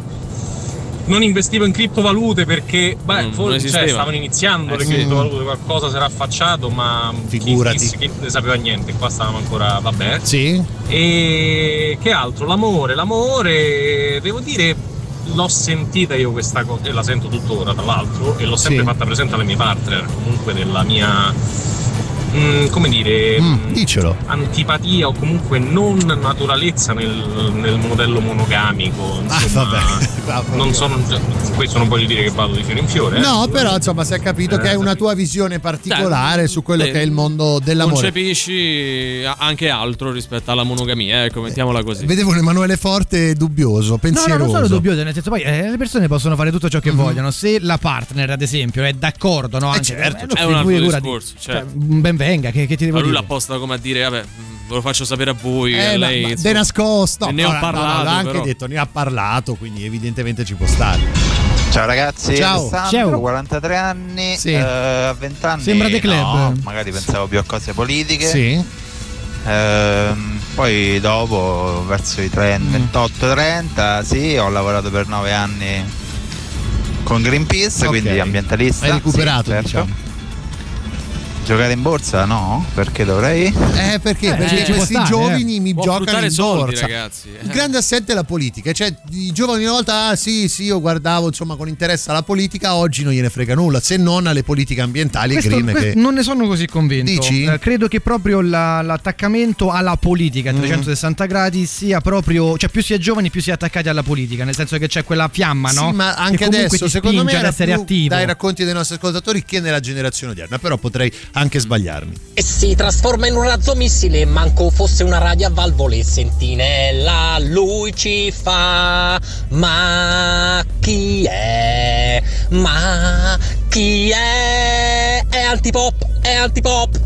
N: Non investivo in criptovalute perché beh,
C: Mm,
N: forse cioè, stavano iniziando
C: Eh,
N: le
C: sì.
N: criptovalute, qualcosa si era affacciato, ma chi-
E: Figurati.
N: Chi, chi ne sapeva niente, qua stavamo ancora, vabbè.
E: Sì?
N: E che altro? L'amore, l'amore, devo dire, l'ho sentita io questa cosa, e la sento tuttora tra l'altro, e l'ho sempre
E: Sì.
N: fatta presente alle mie partner, comunque della mia, mm, come dire,
E: Mm, dicelo.
N: antipatia o comunque non naturalezza nel, nel modello monogamico.
E: Ah,
N: Insomma,
E: vabbè. Va,
N: non sono, cioè, questo non voglio dire che vado di fiore in fiore. eh.
E: No, però insomma si è capito che hai una tua visione particolare su quello
C: Beh,
E: che è il mondo dell'amore.
C: Concepisci anche altro rispetto alla monogamia, ecco, mettiamola così.
E: Vedevo un Emanuele Forte dubbioso,
D: No, no,
E: pensieroso.
D: non sono dubbioso, nel senso poi eh, le persone possono fare tutto ciò che vogliono. Se la partner, ad esempio, è d'accordo, no? Anche,
E: certo,
D: eh,
C: è
D: no,
C: un altro discorso,
D: Cioè,
C: certo.
D: Venga, che, che ti devo
C: Ma lui
D: dire?
C: l'ha posta come a dire, vabbè, mm, ve lo faccio sapere a voi.
E: Eh,
C: a
E: ma-
C: lei,
E: ma de nascosto.
C: Ne ho
E: No, no, no,
C: parlato,
E: l'ha anche
C: però.
E: detto, ne ha parlato, quindi evidentemente ci può stare.
O: Ciao ragazzi,
E: Ciao.
O: Alessandro,
D: Ciao.
O: 43 anni,
E: Sì.
O: eh, a 20 anni
D: Sembra The Club.
O: no, magari pensavo più a cose politiche.
E: Sì.
O: Ehm, poi dopo, verso i
E: Mm.
O: 30, 28-30, sì, ho lavorato per 9 anni con Greenpeace,
E: Ok.
O: quindi ambientalista.
E: Hai recuperato,
O: sì, certo.
E: diciamo.
O: Giocare in borsa? No, perché dovrei?
E: Eh, perché?
D: Eh,
E: perché
D: può
E: questi
D: stare,
E: giovani mi
C: Può
E: giocano in
C: soldi,
E: borsa.
C: ragazzi. eh.
E: Il grande assetto è la politica, cioè i giovani una volta, ah sì, sì, io guardavo insomma con interesse alla politica, oggi non gliene frega nulla, se non alle politiche ambientali e
D: Questo-
E: green
D: questo
E: che...
D: Non ne sono così convinto.
E: Dici?
D: Eh, credo che proprio la- l'attaccamento alla politica a
E: Mm.
D: 360 gradi sia proprio. cioè, più si è giovani, più si è attaccati alla politica. Nel senso che c'è quella fiamma, no?
E: Sì, ma
D: Che
E: anche
D: comunque
E: adesso secondo me era
D: essere
E: più
D: attivo.
E: dai racconti dei nostri ascoltatori che nella generazione odierna, però potrei anche sbagliarmi.
P: E si trasforma in un razzo missile, manco fosse una radio a valvole, sentinella, lui ci fa. Ma chi è? Ma chi è? È antipop, è antipop.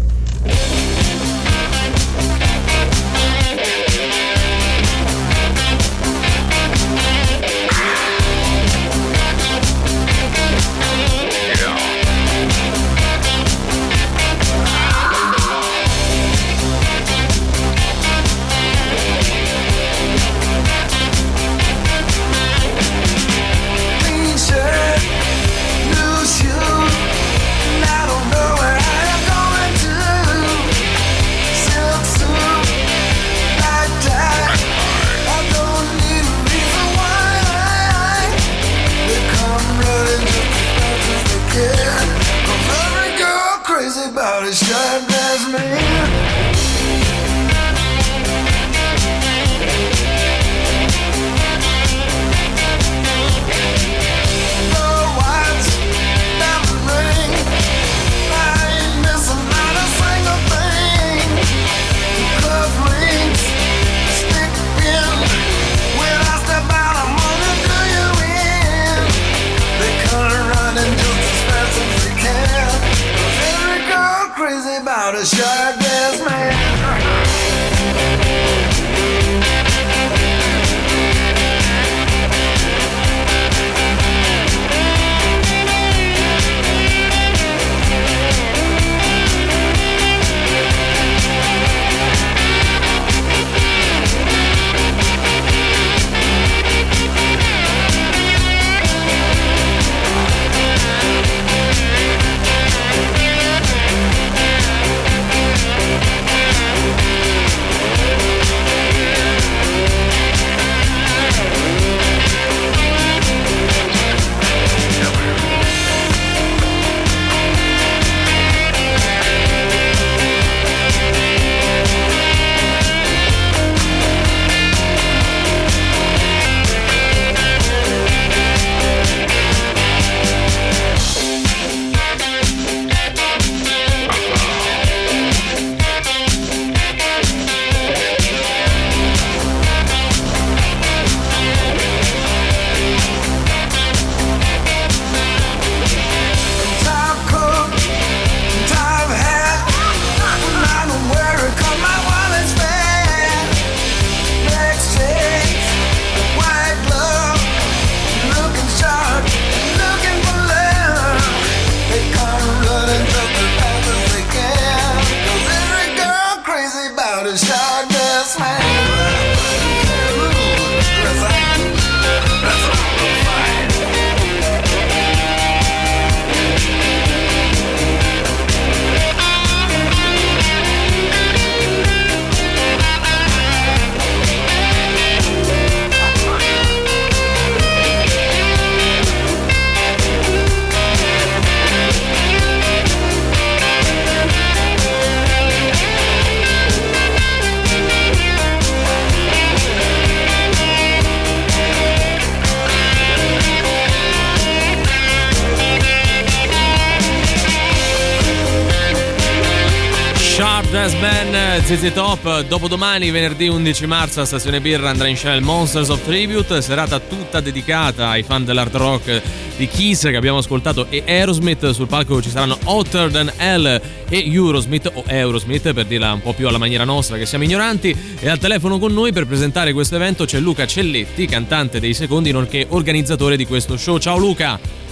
C: ZZ Top. Dopodomani, venerdì 11 marzo, a Stazione Birra andrà in scena il Monsters of Tribute, serata tutta dedicata ai fan dell'hard rock di Kiss che abbiamo ascoltato e Aerosmith. Sul palco ci saranno Hotter Than Hell e Eurosmith o Eurosmith per dirla un po' più alla maniera nostra che siamo ignoranti. E al telefono con noi per presentare questo evento c'è Luca Celletti, cantante dei Secondi, nonché organizzatore di questo show. Ciao Luca!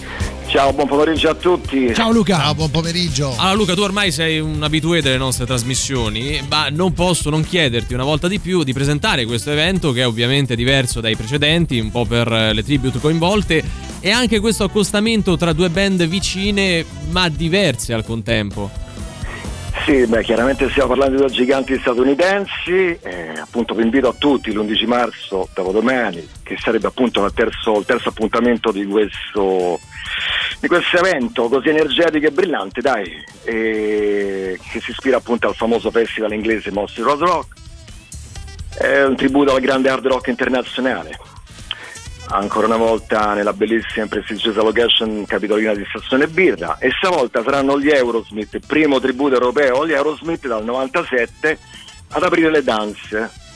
Q: Ciao, buon pomeriggio a tutti.
D: Ciao Luca.
E: Ciao, buon pomeriggio.
C: Allora Luca, tu ormai sei un abitué delle nostre trasmissioni, ma non posso non chiederti una volta di più di presentare questo evento che è ovviamente diverso dai precedenti, un po' per le tribute coinvolte e anche questo accostamento tra due band vicine ma diverse al contempo.
Q: Sì, beh, chiaramente stiamo parlando di due giganti statunitensi, eh, appunto vi invito a tutti l'11 marzo, dopodomani, che sarebbe appunto il terzo, il terzo appuntamento di questo, di questo evento così energetico e brillante, dai, eh, che si ispira appunto al famoso festival inglese Monster Road Rock. È un tributo al grande hard rock internazionale. Ancora una volta nella bellissima e prestigiosa location capitolina di Stazione Birra e stavolta saranno gli Aerosmith, primo tributo europeo agli Aerosmith dal 97 ad aprire le danze.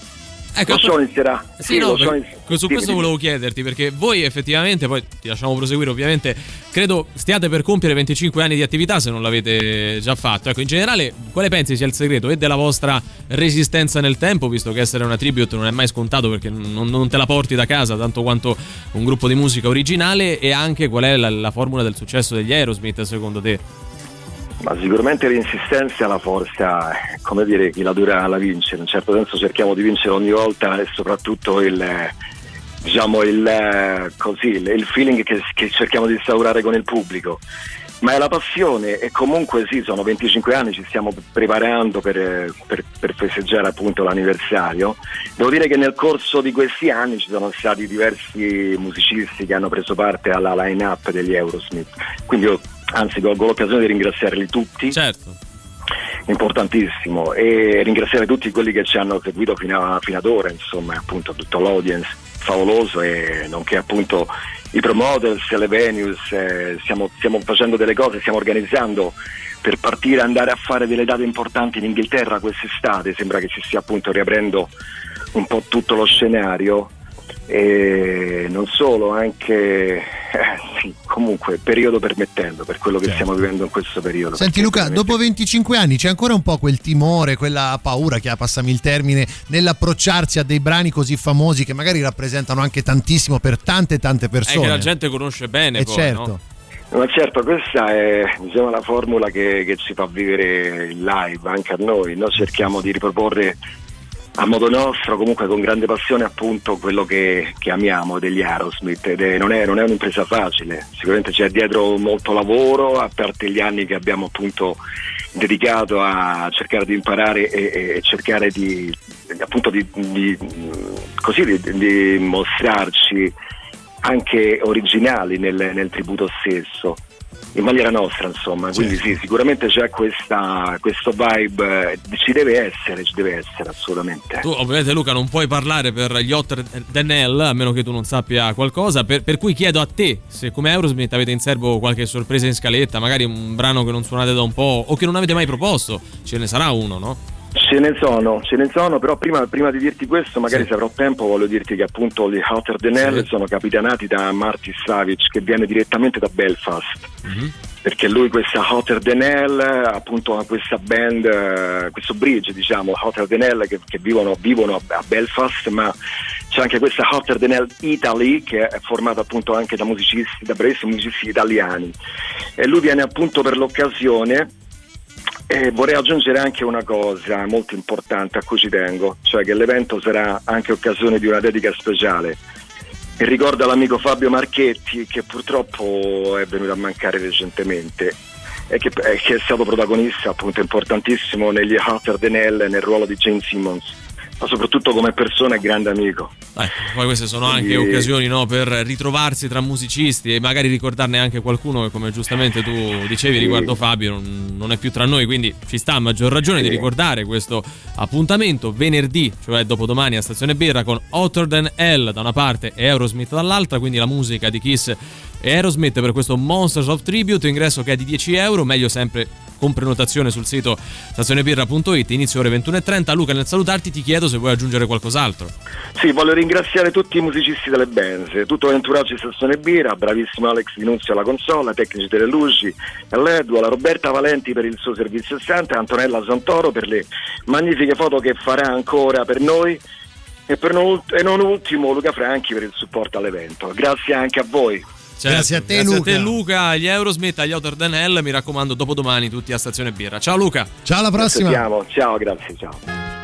C: Ecco,
Q: lo inizierà.
C: Sì, no,
Q: lo show
C: per-
Q: inizi-
C: su questo
Q: dimmi.
C: volevo chiederti perché voi effettivamente, poi ti lasciamo proseguire ovviamente, credo stiate per compiere 25 anni di attività se non l'avete già fatto. Ecco, in generale, quale pensi sia il segreto e della vostra resistenza nel tempo, visto che essere una tribute non è mai scontato perché non, non te la porti da casa tanto quanto un gruppo di musica originale e anche qual è la, la formula del successo degli Aerosmith secondo te?
Q: Ma sicuramente l'insistenza è la forza, come dire, chi la dura la vince. In un certo senso cerchiamo di vincere ogni volta e soprattutto il, diciamo, il, così, il, feeling che, che cerchiamo di instaurare con il pubblico. Ma è la passione e comunque sì, sono 25 anni, ci stiamo preparando per, per- per festeggiare appunto l'anniversario. Devo dire che nel corso di questi anni ci sono stati diversi musicisti che hanno preso parte alla line-up degli Aerosmith. Quindi io anzi colgo l'occasione di ringraziarli tutti.
C: Certo.
Q: Importantissimo e ringraziare tutti quelli che ci hanno seguito fino, a- fino ad ora, insomma, appunto tutto l'audience favoloso e nonché appunto i promoters le venues, eh, stiamo, stiamo facendo delle cose, stiamo organizzando per partire andare a fare delle date importanti in Inghilterra quest'estate, sembra che si stia appunto riaprendo un po' tutto lo scenario e non solo, anche eh, sì, comunque periodo permettendo per quello che stiamo vivendo in questo periodo.
E: Senti Luca, dopo 25 anni c'è ancora un po' quel timore, quella paura che ha, passami il termine, nell'approcciarsi a dei brani così famosi che magari rappresentano anche tantissimo per tante tante
C: È
E: persone.
C: che la gente conosce bene
E: Eh,
C: poi,
E: certo.
C: no?
Q: Ma certo, questa è diciamo, la formula che, che ci fa vivere il live anche a noi. Noi cerchiamo di riproporre a modo nostro, comunque con grande passione, appunto quello che, che amiamo degli Aerosmith. Ed è- non, è, non è un'impresa facile, sicuramente c'è dietro molto lavoro, a parte gli anni che abbiamo appunto dedicato a cercare di imparare e, e cercare di appunto di, di- così di, di mostrarci anche originali nel, nel tributo stesso in maniera nostra insomma. Quindi sì sicuramente c'è questa, questo vibe eh, ci deve essere ci deve essere assolutamente.
C: Tu ovviamente Luca non puoi parlare per gli Hotter than Hell, a meno che tu non sappia qualcosa, per, per cui chiedo a te se come Aerosmith avete in serbo qualche sorpresa in scaletta, magari un brano che non suonate da un po' o che non avete mai proposto, ce ne sarà uno, no?
Q: Ce ne sono, ce ne sono, però prima, prima di dirti questo, magari se avrò tempo, voglio dirti che appunto gli Hotter Than Hell sono capitanati da Marty Savage che viene direttamente da Belfast. Perché lui questa Hotter Hell, appunto ha questa band, eh, questo bridge diciamo, Hotter Hell che, che vivono, vivono a, Belfast, ma c'è anche questa Hotter Hell Italy che è formata appunto anche da musicisti, da bravissimi musicisti italiani. E lui viene appunto per l'occasione e vorrei aggiungere anche una cosa molto importante a cui ci tengo, cioè che l'evento sarà anche occasione di una dedica speciale. E ricordo all'amico Fabio Marchetti che purtroppo è venuto a mancare recentemente e che, che è stato protagonista appunto importantissimo negli Hotter Than Hell nel ruolo di Jane Simmons, ma soprattutto come persona e grande amico.
C: Eh, poi queste sono anche
Q: Quindi-
C: occasioni no, per ritrovarsi tra musicisti e magari ricordarne anche qualcuno che come giustamente tu dicevi
Q: Sì.
C: riguardo Fabio non, non è più tra noi, quindi ci sta a maggior ragione di
Q: Sì.
C: ricordare questo appuntamento venerdì, cioè dopodomani a Stazione Birra con Hotter Than Hell da una parte e Aerosmith dall'altra, quindi la musica di Kiss e Aerosmith per questo Monsters of Tribute, ingresso che è di 10 euro, meglio sempre con prenotazione sul sito stazionebirra.it. Inizio ore 21.30. Luca, nel salutarti ti chiedo se vuoi aggiungere qualcos'altro.
Q: Sì, voglio ringraziare tutti i musicisti delle Benz, tutto l'entourage di Stazione Birra, bravissimo Alex Dinunzio alla console, tecnici delle luci, all'Edu, Roberta Valenti per il suo servizio stante, Antonella Santoro per le magnifiche foto che farà ancora per noi. E, per non, e non ultimo Luca Franchi per il supporto all'evento. Grazie anche a voi.
C: Certo.
E: Grazie a te,
C: grazie
E: Luca.
C: A te, Luca. Agli Eurosmith, agli Outer Danel. Mi raccomando, dopo domani tutti a Stazione Birra. Ciao, Luca.
E: Ciao, alla prossima.
Q: Ciao, grazie. Ciao.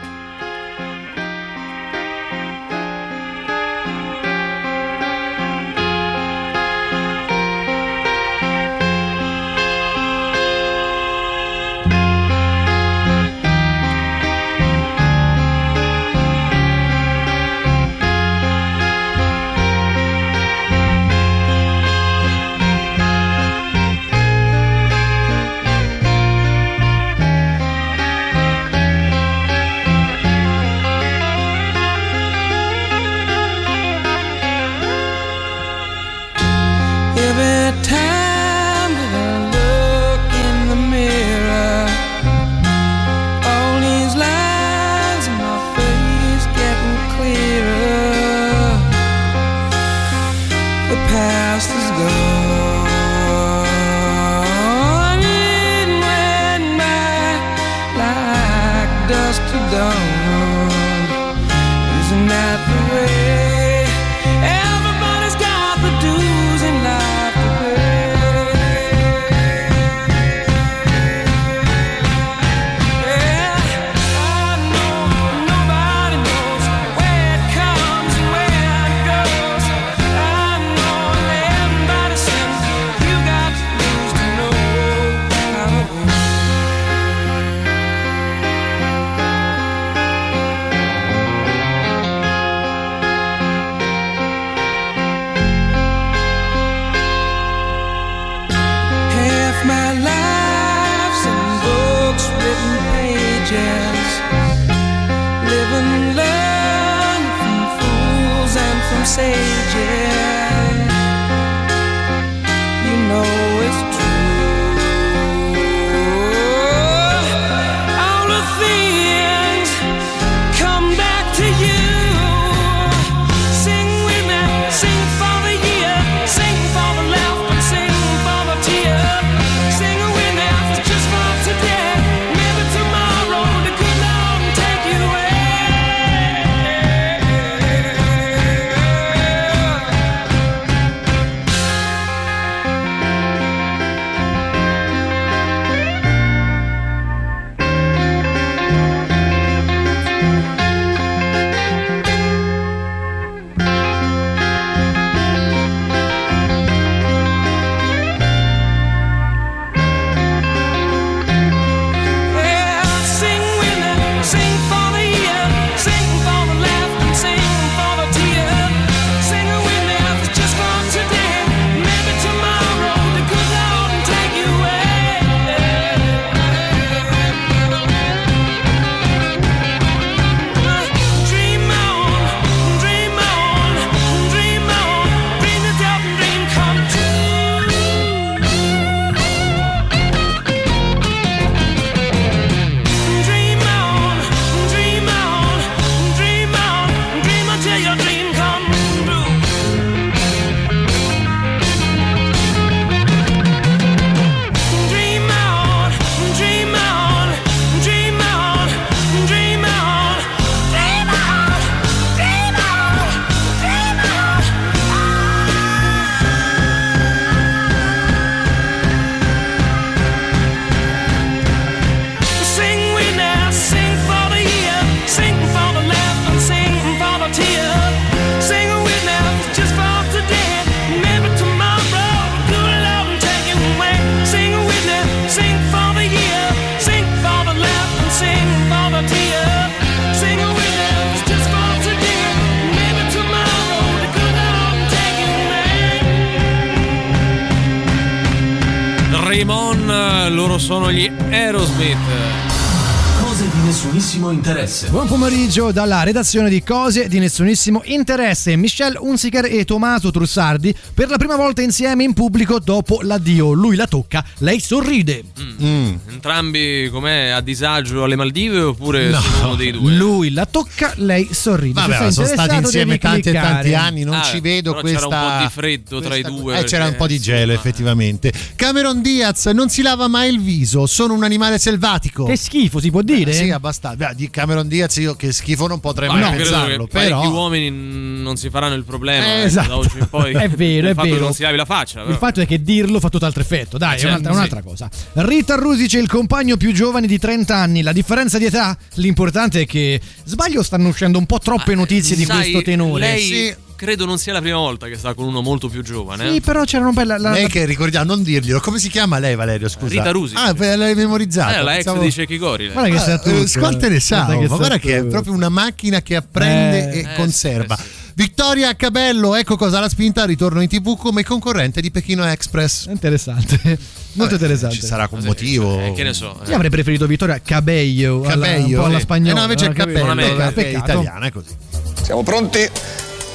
D: amor pomeriggio dalla redazione di Cose di nessunissimo interesse. Michelle Hunziker e Tommaso Trussardi per la prima volta insieme in pubblico dopo l'addio. Lui la tocca, lei sorride.
C: Mm. Entrambi com'è a disagio alle Maldive oppure
D: No.
C: uno dei due?
D: Lui la tocca, lei sorride.
E: Vabbè, sono stati insieme tanti e tanti anni, non
C: Ah,
E: ci vedo
C: però
E: questa.
C: C'era un po' di freddo tra i due.
E: Eh, c'era un po' di gelo, effettivamente. Cameron Diaz non si lava mai il viso, sono un animale selvatico.
D: Che schifo, si può dire?
E: Sì, abbastanza. Beh, di Cameron Diaz io che schifo non potrei
C: Ma
E: mai
C: io credo
E: pensarlo, però
C: uomini mm, non si faranno il problema
E: Eh, esatto.
C: da oggi in poi.
D: È vero, è vero.
C: non si lavi la faccia.
D: Il
C: però.
D: fatto è che dirlo fa tutt'altro effetto, dai,
C: Eh,
D: è un'altra,
C: certo,
D: un'altra cosa. Rita Rusici è il compagno più giovane di 30 anni. La differenza di età? L'importante è che sbaglio stanno uscendo un po' troppe notizie di
C: Ah, Sai,
D: questo tenore.
C: Lei
D: Sì.
C: Credo non sia la prima volta che sta con uno molto più giovane.
D: Sì,
C: eh.
D: però c'erano bella la,
E: lei che ricordiamo, non dirglielo. Come si chiama lei, Valerio? Scusa.
C: Rita Rusi.
E: Ah, beh, l'hai memorizzato.
C: Eh, la ex
E: Pensavo-
C: di Cecchi Gori.
D: Guarda che
E: Ah,
D: tutto.
E: eh, quante ne sa?
D: Guarda che
E: Ma guarda che è proprio una macchina che apprende
D: Eh,
E: e conserva. Vittoria Cabello, ecco cosa l'ha spinta al ritorno in tv come concorrente di Pechino Express.
D: Interessante, molto interessante.
E: Ci sarà un motivo.
C: Eh, che ne so.
D: Io avrei preferito Vittoria Cabello, alla, un
E: Cabello,
D: po' alla
E: sì.
D: spagnola.
E: Eh no, invece è? Capello,
D: Peccato.
E: che è italiana, è così.
M: Siamo pronti?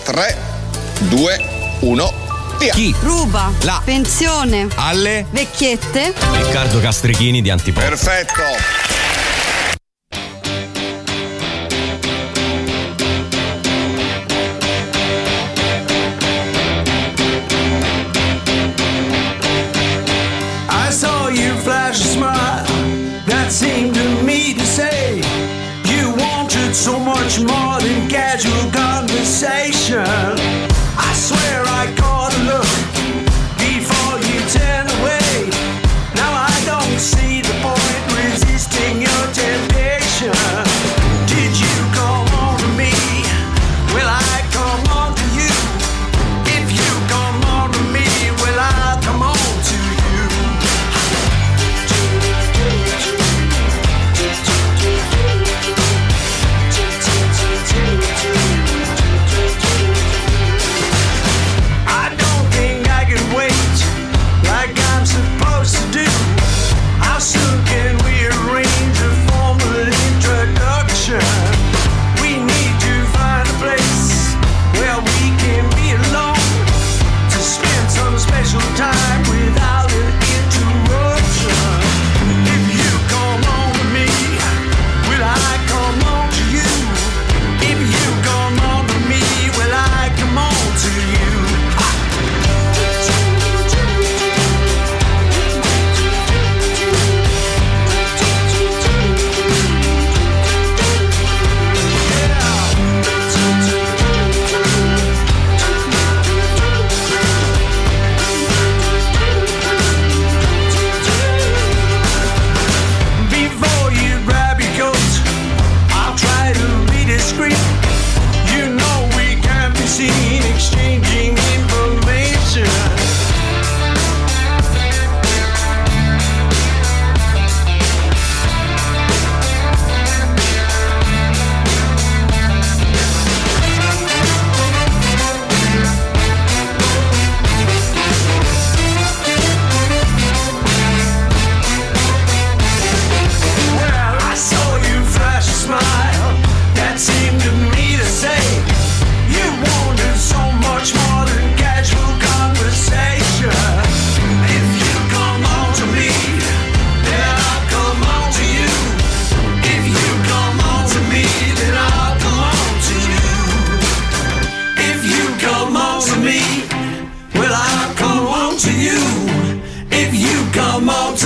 M: 3, 2, 1, via!
R: Chi? Ruba.
M: La.
R: Pensione.
M: Alle.
R: Vecchiette.
M: Riccardo Castrichini di Antipop. Perfetto!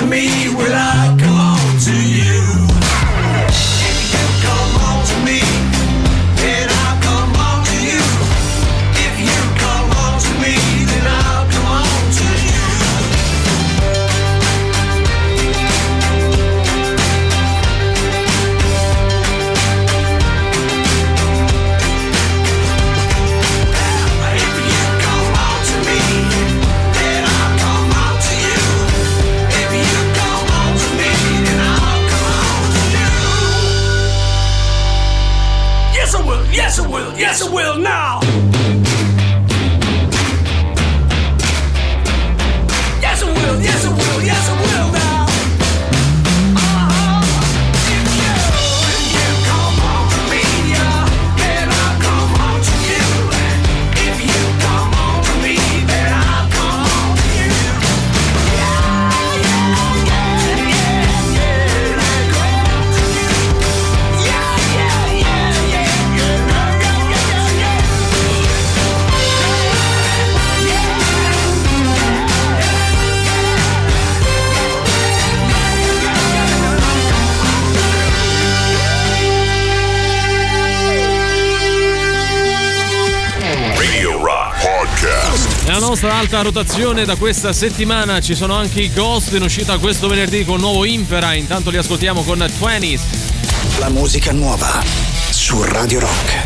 S: Me,
C: alta rotazione da questa settimana ci sono anche i Ghost in uscita questo venerdì con nuovo Impera. Intanto li ascoltiamo con 20s.
M: La musica nuova su Radio Rock.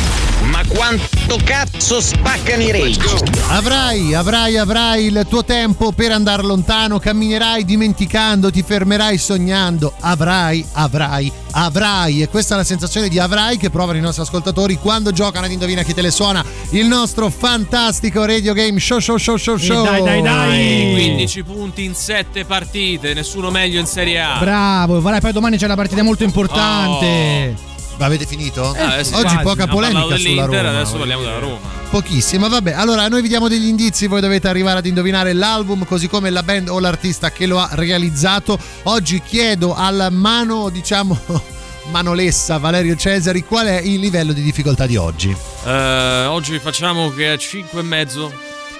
T: Ma quanto cazzo spaccano i rage?
E: Avrai, avrai, avrai il tuo tempo per andare lontano, camminerai dimenticando, ti fermerai sognando, avrai, avrai, avrai. E questa è la sensazione di avrai che provano i nostri ascoltatori quando giocano ad Indovina chi te le suona, il nostro fantastico radio game show show show show show.
D: dai, dai, dai.
C: 15 punti in 7 partite, nessuno meglio in Serie A.
D: Bravo, vai, poi domani c'è una partita molto importante.
E: Ma avete finito?
C: Eh sì,
E: Oggi
C: quasi.
E: poca polemica sulla Roma.
C: adesso parliamo della Roma.
E: Pochissima, vabbè. Allora, noi vi diamo degli indizi, voi dovete arrivare ad indovinare l'album, così come la band o l'artista che lo ha realizzato. Oggi chiedo al mano, diciamo, manolessa Valerio Cesari, qual è il livello di difficoltà di oggi?
C: Eh, oggi facciamo che è 5 e mezzo.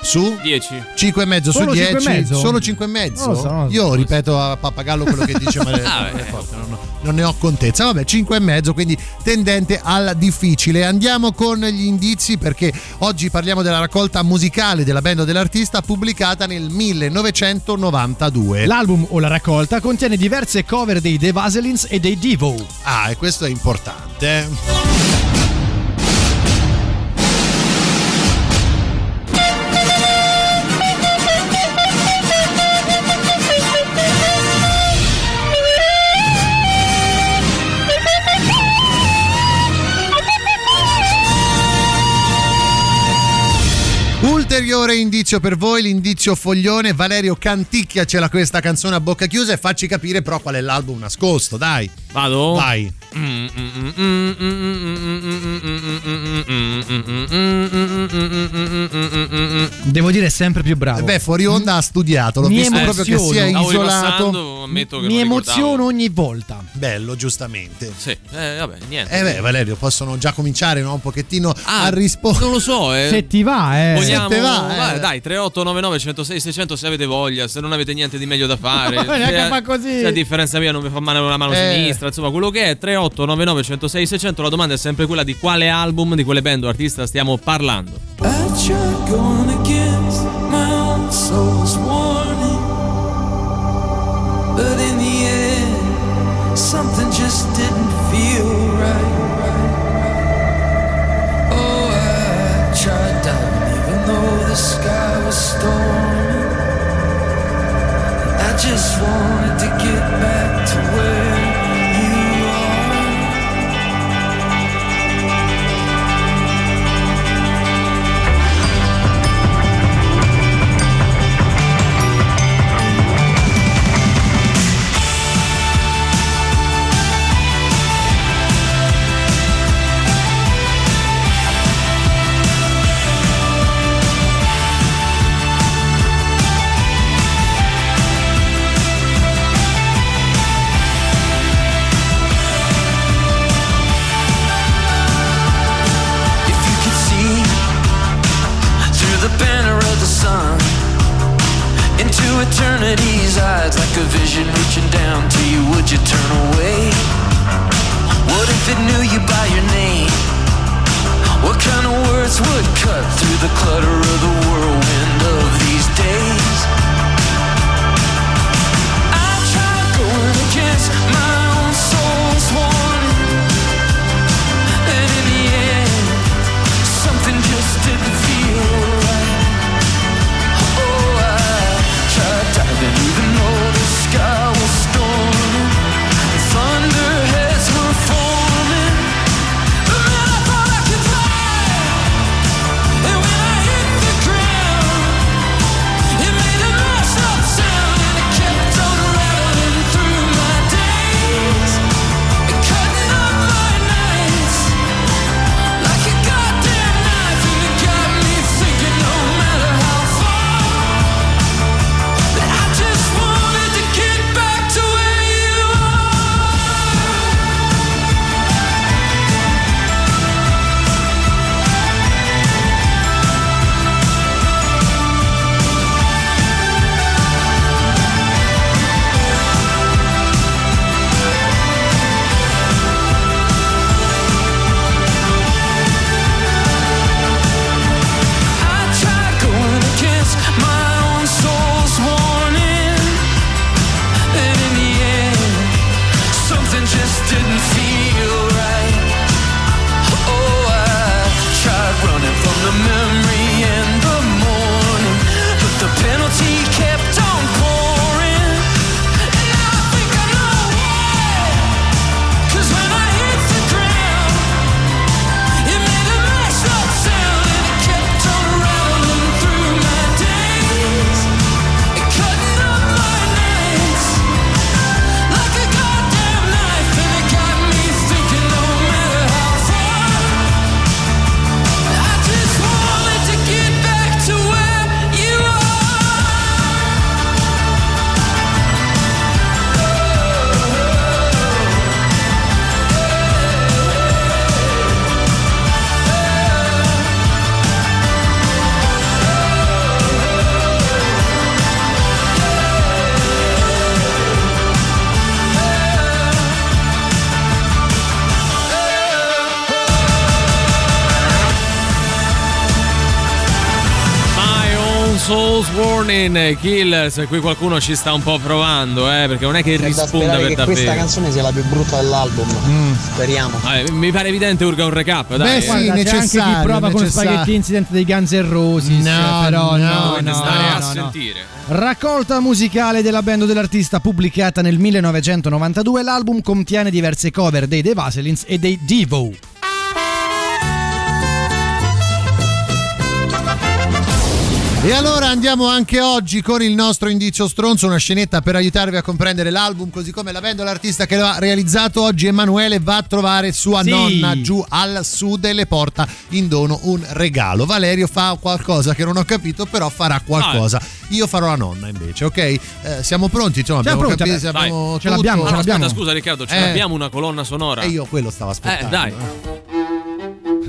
E: Su?
C: 10.
E: 5 e mezzo
D: Solo
E: su
D: cinque e
E: 10
D: mezzo?
E: solo 5 e mezzo
D: Non lo so, non lo so.
E: io ripeto a pappagallo quello che dice ma
C: Ah, beh.
E: forte, non- non ne ho contezza vabbè 5 e mezzo quindi tendente al difficile andiamo con gli indizi perché oggi parliamo della raccolta musicale della band dell'artista pubblicata nel 1992
D: L'album o la raccolta contiene diverse cover dei The Vaselines e dei Devo.
E: ah e questo è importante Ulteriore indizio per voi, l'indizio foglione. Valerio canticchiacela questa canzone a bocca chiusa e facci capire però qual è l'album nascosto, dai.
C: Vado?
E: Vai.
D: Devo dire è sempre più bravo.
E: Eh Beh, fuori onda ha studiato, l'ho
D: Mi
E: visto proprio che
D: emoziono.
E: si è isolato.
C: che
D: Mi emoziono ogni volta.
E: Bello, giustamente.
C: Sì, eh, vabbè, niente.
E: Eh beh, Valerio, possono già cominciare no? un pochettino
C: Ah,
E: a rispondere.
C: Non lo so, eh.
D: Se ti va, eh.
C: Vogliamo,
E: Se te va, eh.
C: dai, 3899 106 600 se avete voglia, se non avete niente di meglio da fare.
D: Ma neanche
C: se,
D: fa così.
C: se a differenza mia non mi fa male una mano
E: Eh.
C: sinistra, insomma, quello che è 3899 106 600, la domanda è sempre quella di quale album, di quale band o artista stiamo parlando.
M: I tried going against my own soul's warning, but in the end, something stormy. I just wanted to get back eyes, like a vision reaching down to you, would you turn away? What if it knew you by your name? What kind of words would cut through the clutter of the whirlwind Soul's Warning
C: Killers, qui qualcuno ci sta un po' provando, eh, perché non è che
U: C'è da
C: risponda
U: sperare
C: per
U: che
C: davvero.
U: questa canzone sia la più brutta dell'album. Speriamo.
C: Vabbè, mi pare evidente urga un recap, dai.
D: Beh, sì, c'è anche chi prova con Spaghetti Incident dei Guns N' Roses.
E: No,
D: però
E: no,
D: no, no,
C: stare
D: no,
C: a
D: no.
C: sentire.
D: Raccolta musicale della band dell'artista pubblicata nel 1992, l'album contiene diverse cover dei The Vaselins e dei Devo.
E: E allora andiamo anche oggi con il nostro indizio stronzo, una scenetta per aiutarvi a comprendere l'album, così come l'avendo l'artista che lo ha realizzato oggi, Emanuele va a trovare sua
D: Sì.
E: nonna giù al sud e le porta in dono un regalo. Valerio fa qualcosa che non ho capito, però farà qualcosa. Io farò la nonna invece, ok? Eh, siamo pronti, insomma,
D: Siamo
E: abbiamo
D: pronti,
E: capito, abbiamo
D: ce l'abbiamo, ce l'abbiamo.
C: aspetta, scusa Riccardo, ce
E: Eh.
C: l'abbiamo una colonna sonora.
E: E io quello stavo aspettando.
C: Eh, dai.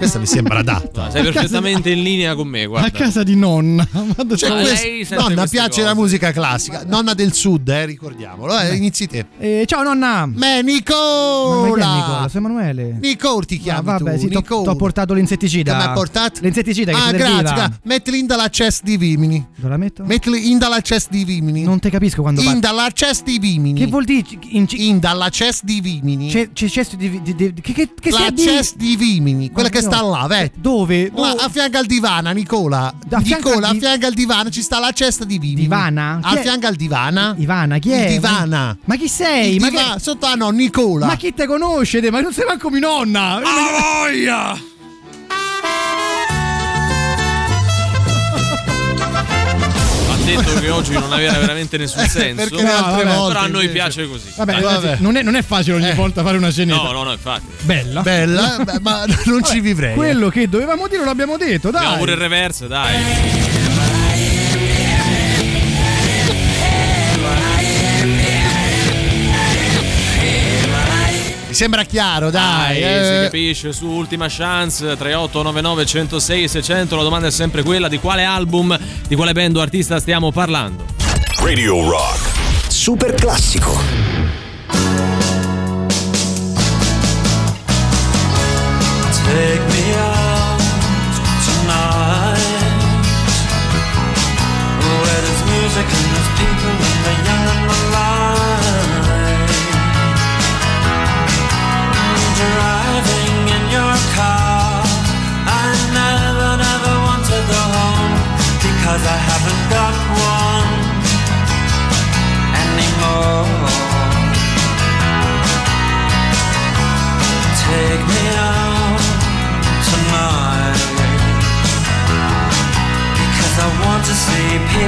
E: Questa mi sembra adatta.
C: Sei perfettamente in linea con me, guarda.
D: A casa di nonna.
E: Cioè,
C: Ma
E: quest- nonna piace
C: cose.
E: la musica classica, nonna del sud, eh, ricordiamolo. Eh, inizi te.
D: Eh, ciao nonna.
E: Me
D: Ma chi è
E: Nicola!
D: Nicola? Sei Emanuele?
E: Nicole ti
D: Ah,
E: chiami
D: vabbè,
E: tu,
D: sì, ti
E: Nicole.
D: ho portato l'insetticida.
E: Ha portato?
D: L'insetticida che
E: Ah,
D: ti
E: grazie. Mettili in dalla cesta di vimini.
D: Dove la metto?
E: Mettili in dalla cesta di vimini.
D: Non te capisco quando
E: In
D: parli.
E: dalla cesta di vimini.
D: Che vuol dire? In,
E: In dalla cesta di vimini.
D: c'è, c'è cesto di, di, di- che, che, che
E: la cesta di vimini, quella
D: Ma
E: che
D: no.
E: Sta là, vedi?
D: Dove?
E: Là, a fianco al divano, Nicola.
D: A fianco
E: Nicola, a fianco al divano ci sta la cesta di vimini.
D: Divana?
E: A fianco al divana.
D: Ivana, chi è?
E: Il divana.
D: Ma chi sei?
E: Il
D: Ma,
E: diva-
D: che-
E: Sotto a no, Nicola.
D: ma chi te conosce? te? Ma non sei manco mia nonna.
C: voglia! Detto che oggi non aveva veramente nessun senso.
E: Perché altre
D: vabbè,
E: volte
C: Però a noi
E: invece-
C: piace così.
D: Vabbè,
E: Eh, vabbè.
D: Non, è, non è facile ogni
E: Eh.
D: volta fare una scenetta.
C: No, no, no, infatti.
D: Bella.
E: Bella, ma non ci vivrei.
D: Quello che dovevamo dire l'abbiamo detto, dai.
C: Abbiamo pure il reverse, dai.
E: Mi sembra chiaro, dai.
C: Dai,
E: eh.
C: si capisce su Ultima Chance 3899 106 600 la domanda è sempre quella di quale album, di quale band o artista stiamo parlando.
A: Radio Rock. Super classico.
M: Take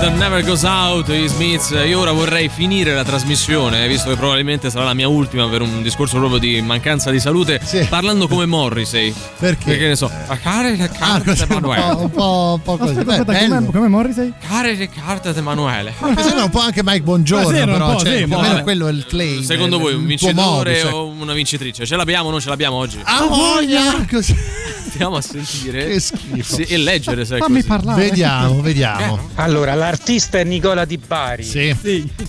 C: It Never Goes Out, i Smiths. Io ora vorrei finire la trasmissione, visto che probabilmente sarà la mia ultima per un discorso proprio di mancanza di salute, parlando come Morrissey.
E: Perché?
C: Perché ne so, a care le carte di
E: un, po',
C: Emanuele.
E: un po', un po' così. Beh,
D: Aspetta,
E: bello.
D: come, come Morrissey?
C: Care le carte di Emanuele.
E: Mi sembra un po' anche Mike Buongiorno,
D: Ma sì,
E: però cioè,
D: sì,
E: più o
D: ma
E: meno
D: vabbè.
E: quello è il claim.
C: Secondo voi un vincitore
E: modus, ecco.
C: o una vincitrice? Ce l'abbiamo o non ce l'abbiamo oggi?
E: Ah, voglia! Così.
C: Andiamo a sentire
E: Che schifo.
C: Sì, e leggere se
D: Fammi
C: così.
D: parlare.
E: Vediamo, vediamo.
V: Allora, l'artista è Nicola Di Bari.
E: Sì.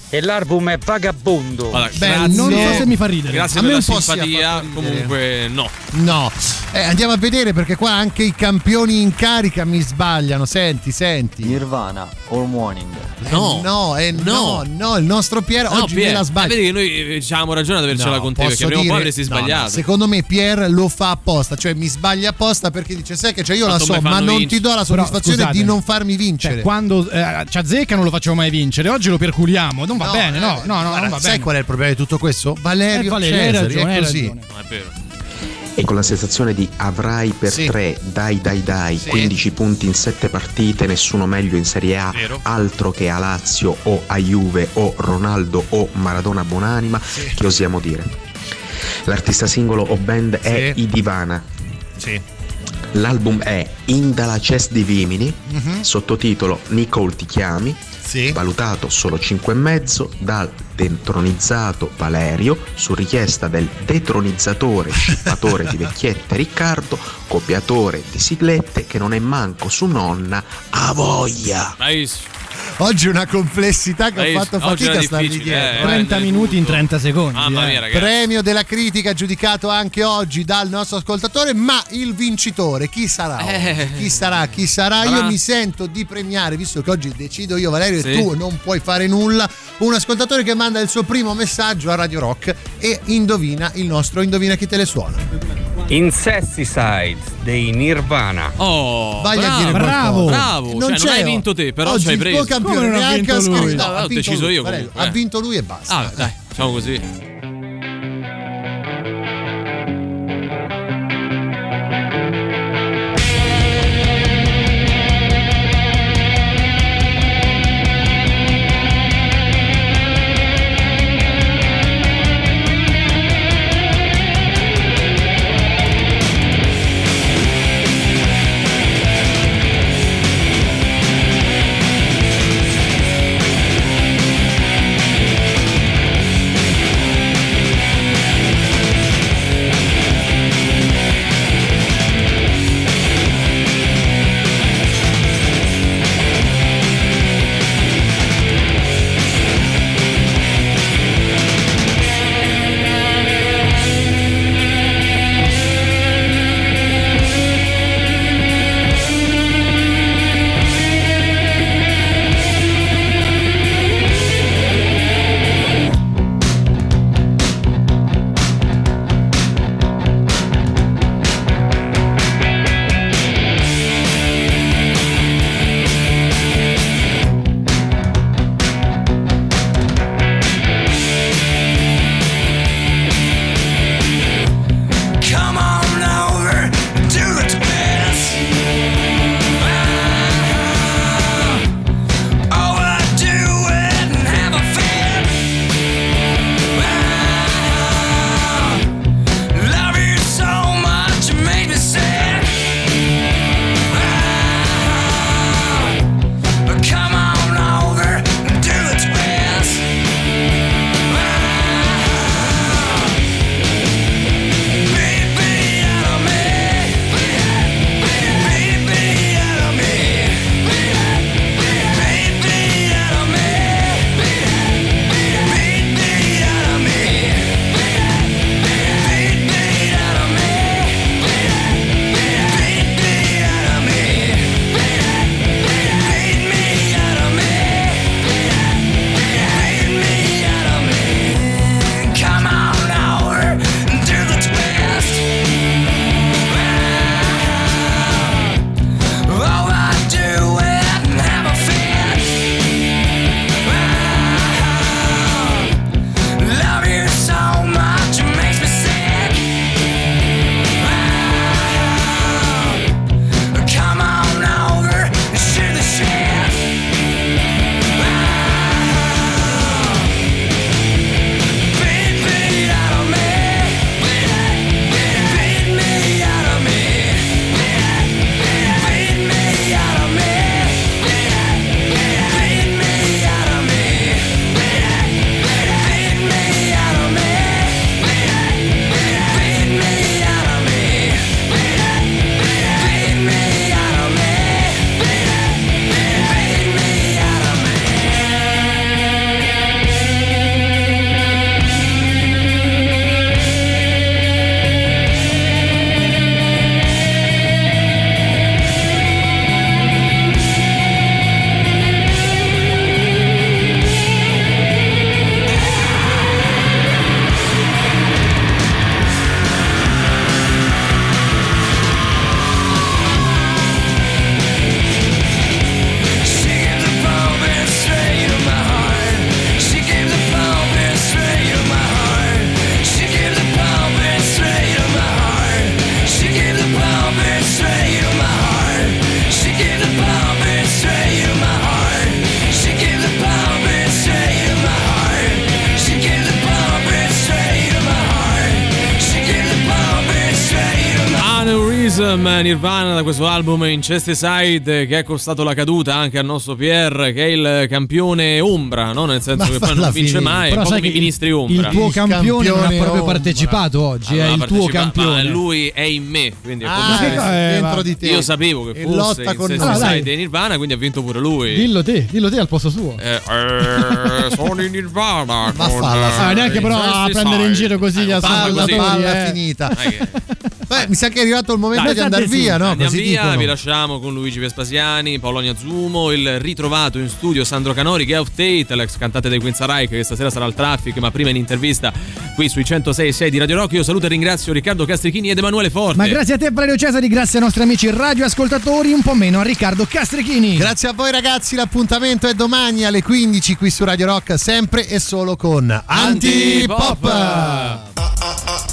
V: E l'album è Vagabondo.
C: Allora,
E: Beh,
C: grazie,
E: non so se
D: mi fa ridere.
C: Grazie
E: A
C: per
E: me
C: la
E: un po' sì, ha
C: simpatia. Comunque, no.
E: No, Eh, andiamo a vedere perché qua anche i campioni in carica mi sbagliano. Senti, senti.
U: Nirvana, All Morning.
C: No.
E: Eh, no, eh, no, no, il nostro Pier
C: No,
E: oggi
C: Pier,
E: me la
C: eh,
E: sbaglia.
C: vedi che noi eh, ci avevamo ragione ad avercela
E: No,
C: con te, perché prima o poi avresti
E: no, no,
C: sbagliato.
E: secondo me Pier lo fa apposta, cioè mi sbaglia apposta perché dice sai che cioè io la
C: Tanto
E: so,
C: mi
E: ma non
C: vincere."
E: ti do la
D: Però,
E: soddisfazione
D: scusate,
E: di non farmi vincere.
D: Cioè, quando eh, ci azzecca non lo facciamo mai vincere. Oggi lo perculiamo. Non va
E: No,
D: bene, no,
E: eh,
D: no, no,
E: guarda,
D: non va
E: sai
D: bene.
E: qual è il problema di tutto questo? Valerio,
D: Eh, Valerio, hai
E: Cesari,
D: ragione,
E: è così.
D: ragione.
C: No, è vero.
W: E con la sensazione di avrai per
E: Sì.
W: tre, dai dai dai,
E: Sì.
W: 15 punti in 7 partite, nessuno meglio in Serie A,
C: Vero.
W: altro che a Lazio o a Juve o Ronaldo o Maradona Bonanima, che osiamo dire. L'artista singolo o band è
E: Sì.
W: I Divana.
E: Sì.
W: L'album è Indala Ces di Vimini,
E: Mhm.
W: sottotitolo Nicole ti chiami,
E: Sì.
W: valutato solo 5,5 dal detronizzato Valerio su richiesta del detronizzatore scippatore di vecchiette Riccardo, copiatore di siglette che non è manco su nonna a voglia.
C: Bravissimo.
E: Oggi una complessità che ho fatto fatica a stargli dietro.
C: eh.
D: 30 minuti in 30 secondi.
C: Mamma
D: eh.
C: mia, ragazzi.
E: Premio della critica giudicato anche oggi dal nostro ascoltatore, ma il vincitore chi sarà?
C: Eh.
E: Chi sarà? Chi sarà?
C: Sarà-
E: Io mi sento di premiare, visto che oggi decido io Valerio
C: Sì.
E: e tu non puoi fare nulla, un ascoltatore che manda il suo primo messaggio a Radio Rock e indovina il nostro Indovina chi te le suona.
V: Incesticide dei Nirvana.
C: Oh,
E: Vai a
C: bravo,
E: dire
C: bravo, bravo.
E: Non
C: cioè, non hai vinto te, però
E: Oggi
C: ci hai
E: il
C: preso.
E: tuo campione
D: Come non ha
E: neanche
D: vinto
E: ha scritto.
D: lui?
E: No, vinto
C: deciso
E: lui,
C: io comunque,
E: Ha
C: eh.
E: vinto lui e basta.
C: Ah, dai, facciamo così. Questo album Incesticide che è costato la caduta anche al nostro PR che è il campione ombra, no? nel senso
D: Ma
C: che poi non vince mai,
D: Però sai che
C: ministri
D: il-
C: ombra.
D: Il tuo campione, non ha proprio
E: ombra.
D: partecipato oggi,
C: Allora,
D: è il tuo campione.
C: Ma lui è in me, quindi è
E: Ah,
C: come
E: cosa-
D: eh,
E: dentro di te.
C: Io sapevo che fosse
E: lotta con
C: Incesticide
D: dai.
C: dei Nirvana, quindi ha vinto pure lui.
D: Dillo te, dillo te al posto suo.
C: Eh, eh, sono in Nirvana.
E: Ma falla.
D: Ah, neanche però a prendere in giro così gli
C: Eh, così.
D: ascoltatori.
E: palla
D: eh.
E: finita. Beh, mi sa che è arrivato il momento
D: Dai,
E: di andare
D: state
E: via, no?
C: Andiamo
E: Così
C: via,
E: dicono.
C: vi lasciamo con Luigi Vespasiani, Polonia Zumo, il ritrovato in studio Sandro Canori che è off Tate, l'ex cantante dei Queen's Reich che stasera sarà al traffic, ma prima in intervista qui sui 106.6 di Radio Rock. Io saluto e ringrazio Riccardo Castrichini ed Emanuele Forte.
D: Ma grazie a te Valerio Cesari, grazie ai nostri amici radioascoltatori, un po' meno a Riccardo Castrichini.
E: Grazie a voi ragazzi, l'appuntamento è domani alle 15 qui su Radio Rock, sempre e solo con Antipop.
M: Antipop.